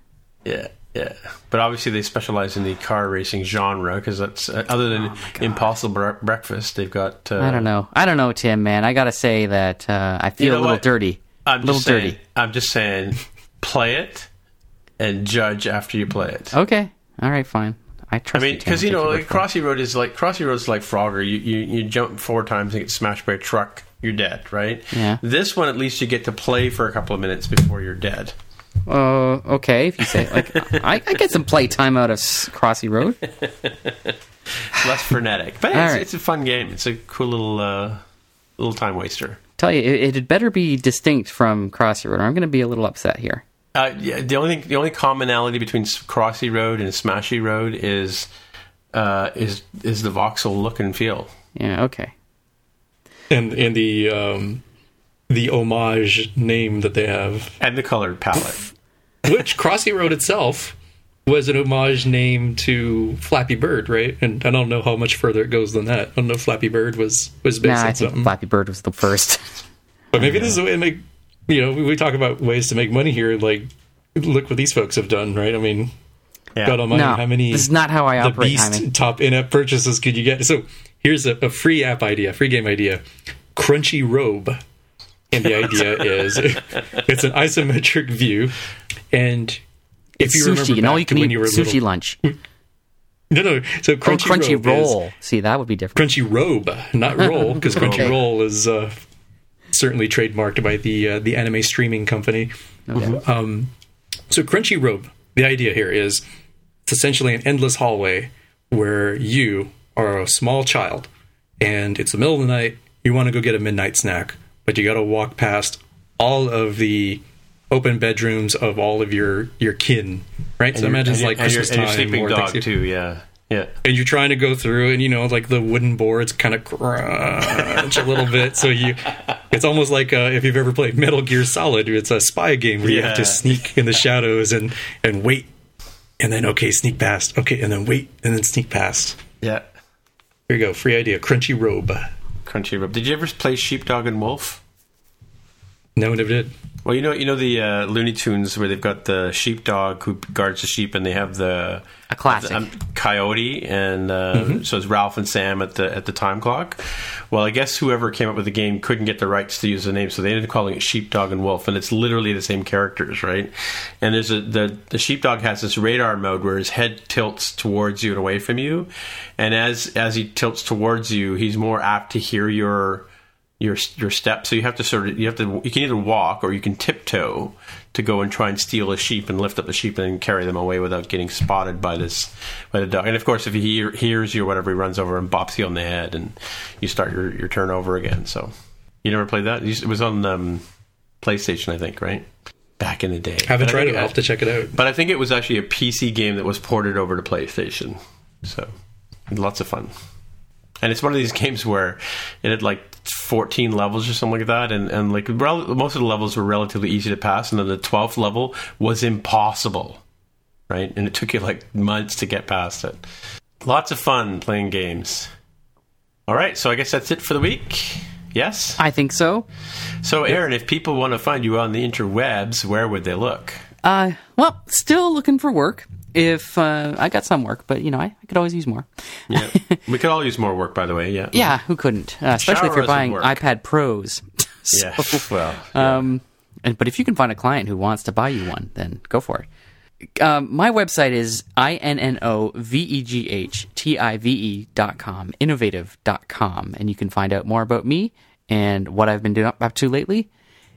Yeah, yeah. But obviously, they specialize in the car racing genre because that's uh, other than Impossible Bre- Breakfast, they've got. Uh, Oh I don't know. I don't know, Tim. Man, I gotta say that uh, I feel know a little what? dirty. I'm a little just saying, dirty. I'm just saying, play it and judge after you play it. Okay. All right. Fine. I I mean, because I'll you know, like, word for it. Crossy Road is like Crossy Road is like Frogger. You, you you jump four times and get smashed by a truck, you're dead, right? Yeah. This one, at least, you get to play for a couple of minutes before you're dead. Uh, okay, if you say like, I, I get some playtime out of Crossy Road. *laughs* Less frenetic, but it's, right. it's a fun game. It's a cool little uh, little time waster. Tell you, it, it had better be distinct from Crossy Road. or I'm going to be a little upset here. Uh, yeah, the only thing, the only commonality between Crossy Road and Smashy Road is uh, is is the voxel look and feel. Yeah. Okay. And and the um, the homage name that they have, and the colored palette. *laughs* which Crossy Road itself was an homage name to Flappy Bird, right? And I don't know how much further it goes than that. I don't know if Flappy Bird was was based Nah, I think something, Flappy Bird was the first. *laughs* but maybe this is a way to make. You know, we, we talk about ways to make money here. Like, look what these folks have done, right? I mean, Yeah. God Almighty, no, how many this is not how I the operate. beast Hyman. top in-app purchases could you get? So here's a, a free app idea, free game idea: Crunchy Robe, and the idea *laughs* is it's an isometric view, and if It's you remember sushi, and back all you to can when eat you were sushi little, lunch. no, no, so Oh, Crunchy, crunchy Robe roll. is See, that would be different. Crunchy Robe, not roll, because *laughs* Crunchy Roll is uh, certainly trademarked by the uh, the anime streaming company. Um, so crunchy robe. the idea here is it's essentially an endless hallway where you are a small child and it's the middle of the night. You want to go get a midnight snack, but you got to walk past all of the open bedrooms of all of your your kin, right? so imagine it's like and your, Christmas and your time sleeping dog too. Yeah, yeah. and you're trying to go through and you know like the wooden boards kind of crunch a little bit so you it's almost like uh, if you've ever played metal gear solid it's a spy game where you have to sneak in the shadows and and wait and then okay sneak past okay and then wait and then sneak past Yeah. Here you go free idea crunchy robe Crunchy robe. Did you ever play Sheepdog and Wolf? No one ever did Well, you know, you know the uh, Looney Tunes where they've got the sheepdog who guards the sheep, and they have the A classic. um, coyote, and uh, so it's Ralph and Sam at the at the time clock. Well, I guess whoever came up with the game couldn't get the rights to use the name, so they ended up calling it Sheepdog and Wolf, and it's literally the same characters, right? And there's a the the sheepdog has this radar mode where his head tilts towards you and away from you, and as as he tilts towards you, he's more apt to hear your your your steps. So you have to sort of you have to you can either walk or you can tiptoe to go and try and steal a sheep and lift up the sheep and carry them away without getting spotted by this by the dog. And of course, if he hear, hears you or whatever, he runs over and bops you on the head, and you start your your turn over again. So you never played that? It was on um, PlayStation, I think, right? Back in the day. haven't But tried think it i'll have to check it out But I think it was actually a PC game that was ported over to PlayStation. So lots of fun. And it's one of these *laughs* games where it had like 14 levels or something like that, and, and like rel- most of the levels were relatively easy to pass, and then the 12th level was impossible, right? And it took you like months to get past it. Lots of fun playing games. All right, so I guess that's it for the week. Yes? I think so. So, Aaron, if people want to find you on the interwebs, where would they look? Uh, well, still looking for work. If uh, I got some work, but you know, I, I could always use more. Yeah. *laughs* we could all use more work, by the way. Yeah. Yeah, who couldn't? Uh, especially if you're buying work. iPad Pros. *laughs* Yeah. So, Well, Um, and, but if you can find a client who wants to buy you one, then go for it. Um, my website is i n n o v e g h t i v e dot com, innoveghtive dot com, and you can find out more about me and what I've been doing up, up to lately.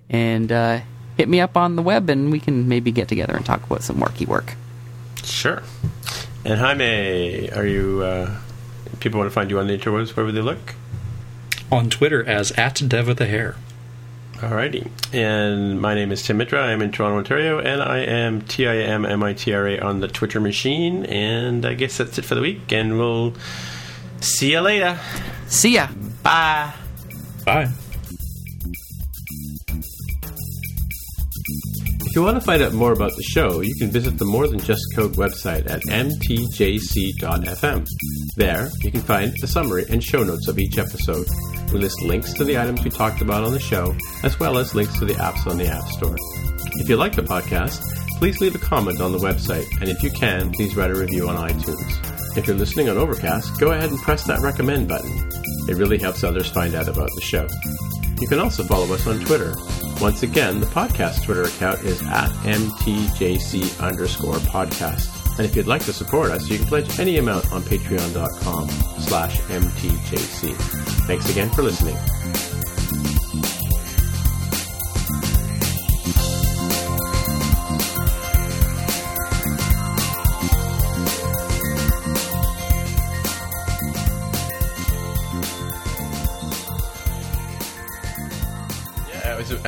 And uh, hit me up on the web, and we can maybe get together and talk about some worky work. Sure. And Jaime, are you? Uh, people want to find you on the interwebs. Where would they look? on twitter as at dev with the hair Alrighty. And my name is Tim Mitra. I'm in Toronto, Ontario, and I am T I M M I T R A on the Twitter machine. And I guess that's it for the week. And we'll see you later. See ya. Bye. bye If you want to find out more about the show, you can visit the More Than Just Code website at mtjc.fm. There, you can find the summary and show notes of each episode. We list links to the items we talked about on the show, as well as links to the apps on the App Store. If you like the podcast, please leave a comment on the website, and if you can, please write a review on iTunes. If you're listening on Overcast, go ahead and press that recommend button. It really helps others find out about the show. You can also follow us on Twitter. Once again, the podcast Twitter account is at mtjc underscore podcast. And if you'd like to support us, you can pledge any amount on patreon.com slash mtjc. Thanks again for listening.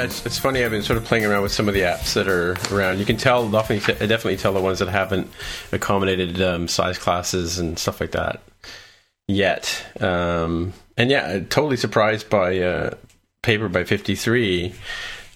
It's, it's, funny. I've been sort of playing around with some of the apps that are around. You can tell definitely, definitely tell the ones that haven't accommodated um, size classes and stuff like that yet. Um, and yeah, totally surprised by uh, Paper by FiftyThree.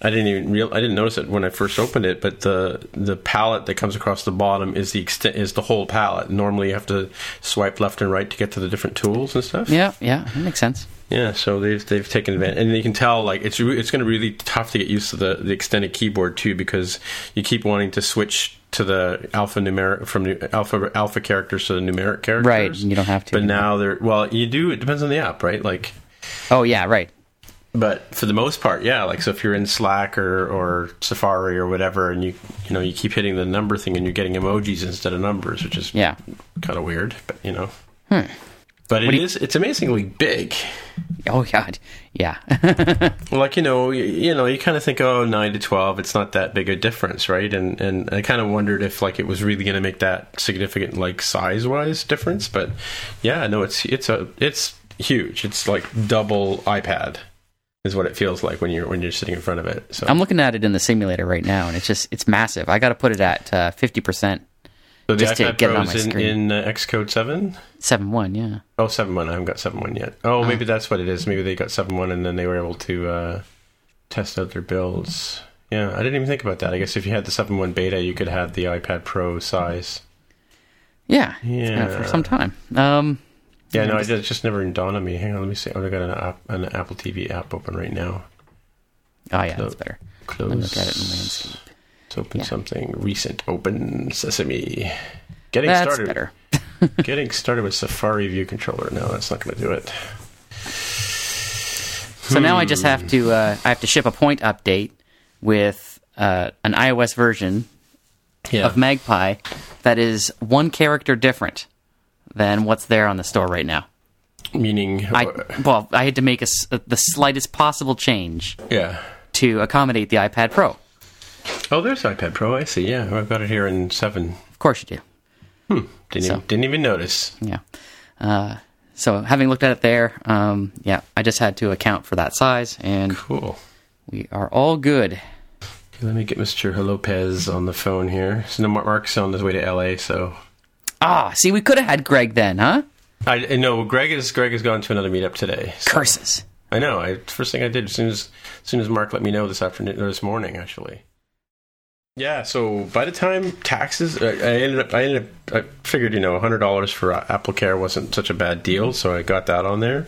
I didn't even real I didn't notice it when I first opened it, but the the palette that comes across the bottom is the extent is the whole palette. Normally, you have to swipe left and right to get to the different tools and stuff. Yeah, yeah, that makes sense. Yeah, so they've they've taken advantage, and you can tell like it's it's going to be really tough to get used to the, the extended keyboard too because you keep wanting to switch to the alpha numeric from nu- alpha alpha characters to the numeric characters. Right, you don't have to. But now they're well, you do. It depends on the app, right? Like, Oh yeah, right. but for the most part, yeah. Like, so if you're in Slack or or Safari or whatever, and you you know you keep hitting the number thing, and you're getting emojis instead of numbers, which is Yeah. kind of weird. But you know, hmm. But it you, is, it's amazingly big. Oh God, yeah. *laughs* Like you know, you, you know, you kind of think, oh, nine to twelve, it's not that big a difference, right? And and I kind of wondered if like it was really going to make that significant, like size wise difference. But yeah, no, it's it's a it's huge. It's like double iPad is what it feels like when you're when you're sitting in front of it. So, I'm looking at it in the simulator right now, and it's just it's massive. I got to put it at uh, fifty percent, so just to get it on my in, screen. in uh, Xcode seven. seven one. Yeah. Oh, seven one. I haven't got seven one yet. Oh, maybe that's what it is. Maybe they got seven one, and then they were able to uh, test out their builds. Yeah, I didn't even think about that. I guess if you had the seven one beta, you could have the iPad Pro size. Yeah. Yeah. for some time. Um, Yeah, Yeah, no, just- I did. It just never dawned on me. Hang on, let me see. Oh, I got an app, an Apple TV app open right now. oh yeah, So- that's better. Close. Let me look at it in landscape. Let's open Yeah. something recent. Open Sesame. Getting That's started. better. *laughs* Getting started with Safari View Controller. No, that's not going to do it. So now I just have to uh, I have to ship a point update with uh, an iOS version Yeah. of Magpie that is one character different than what's there on the store right now. Meaning, I well, I had to make a the slightest possible change yeah. to accommodate the iPad Pro. Oh, there's iPad Pro. I see. Yeah, I've got it here in seven. Of course you do. Didn't So- even, didn't even notice. Yeah. Uh, so having looked at it there, um, yeah, I just had to account for that size, and Cool. we are all good. Okay, let me get Mr. Lopez on the phone here. So no, Mark's on his way to LA. So Ah, see, we could have had Greg then, huh? I, I know Greg is Greg has gone to another meetup today. So- Curses. I know. I first thing I did as soon as as soon as Mark let me know this afternoon or this morning actually. Yeah. So by the time taxes, I, I ended up I ended up I figured you know hundred dollars for Apple Care wasn't such a bad deal, so I got that on there.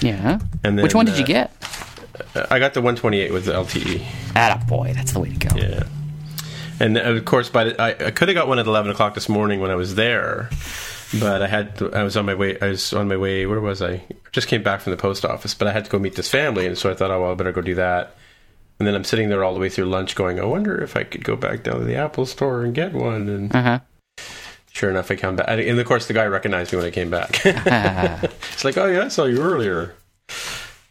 Yeah. And then, Which one did you uh, get? I got the 128 with the LTE. Atta boy, that's the way to go. Yeah. And of course, by the, I, I could have got one at 11 o'clock this morning when I was there, but I had to, I was on my way. I was on my way. Where was I? Just came back from the post office, but I had to go meet this family, and so I thought, oh well, I better go do that. And then I'm sitting there all the way through lunch, going, I wonder if I could go back down to the Apple store and get one. And Uh huh. sure enough, I come back. And of course, the guy recognized me when I came back. *laughs* it's like, oh yeah, I saw you earlier.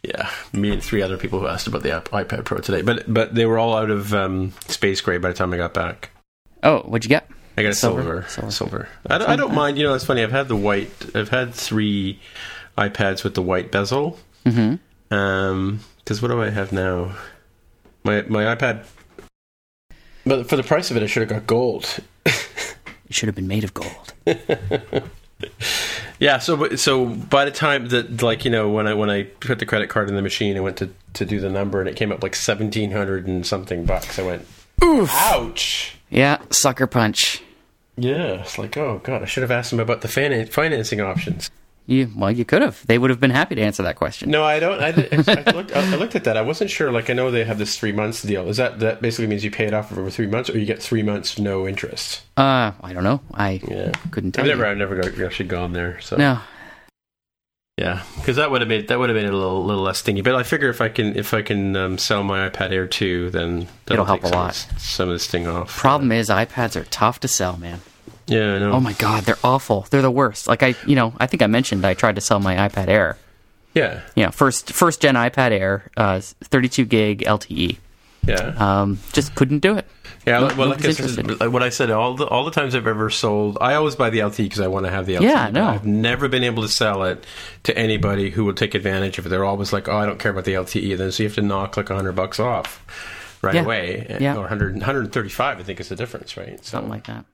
Yeah, me and three other people who asked about the iPad Pro today, but but they were all out of um, space gray by the time I got back. Oh, what'd you get? I got a Silver. silver, Silver. silver. I, don't- I don't mind. You know, it's funny. I've had the white. I've had three iPads with the white bezel. Mm-hmm. Um, because what do I have now? My my iPad. But for the price of it, I should have got gold. it should have been made of gold. *laughs* Yeah, so so by the time that like you know when I when I put the credit card in the machine, I went to to do the number and it came up like seventeen hundred and something bucks. I went, Oof. ouch. Yeah, sucker punch. Yeah, it's like oh god, I should have asked them about the finan- financing options. You well, you could have. They would have been happy to answer that question. No, I don't. I, I, *laughs* looked, I looked at that. I wasn't sure. Like I know they have this three months deal. Is that that basically means you pay it off over three months, or you get three months no interest? Uh, I don't know. I Yeah, couldn't tell I've never you. I've never got, actually gone there. So No, Yeah, because that would have made that would have made it a little little less stingy. But I figure if I can if I can um, sell my iPad Air two, then that'll It'll help take a some, lot. Of, this- some of the sting off. problem is iPads are tough to sell, man. Yeah, I know. Oh my god, they're awful. They're the worst. Like I, you know, I think I mentioned I tried to sell my iPad Air. Yeah, You know, first first gen iPad Air, uh, 32 gig LTE. yeah, Um, just couldn't do it. yeah. no- well, like I said, what I said, all the all the times I've ever sold, I always buy the LTE because I want to have the LTE. Yeah, no. I've never been able to sell it to anybody who will take advantage of it. They're always like, "Oh, I don't care about the LTE." Then so you have to knock like hundred bucks off right Yeah. away, Yeah. or 100, 135, I think is the difference, right? So Something like that.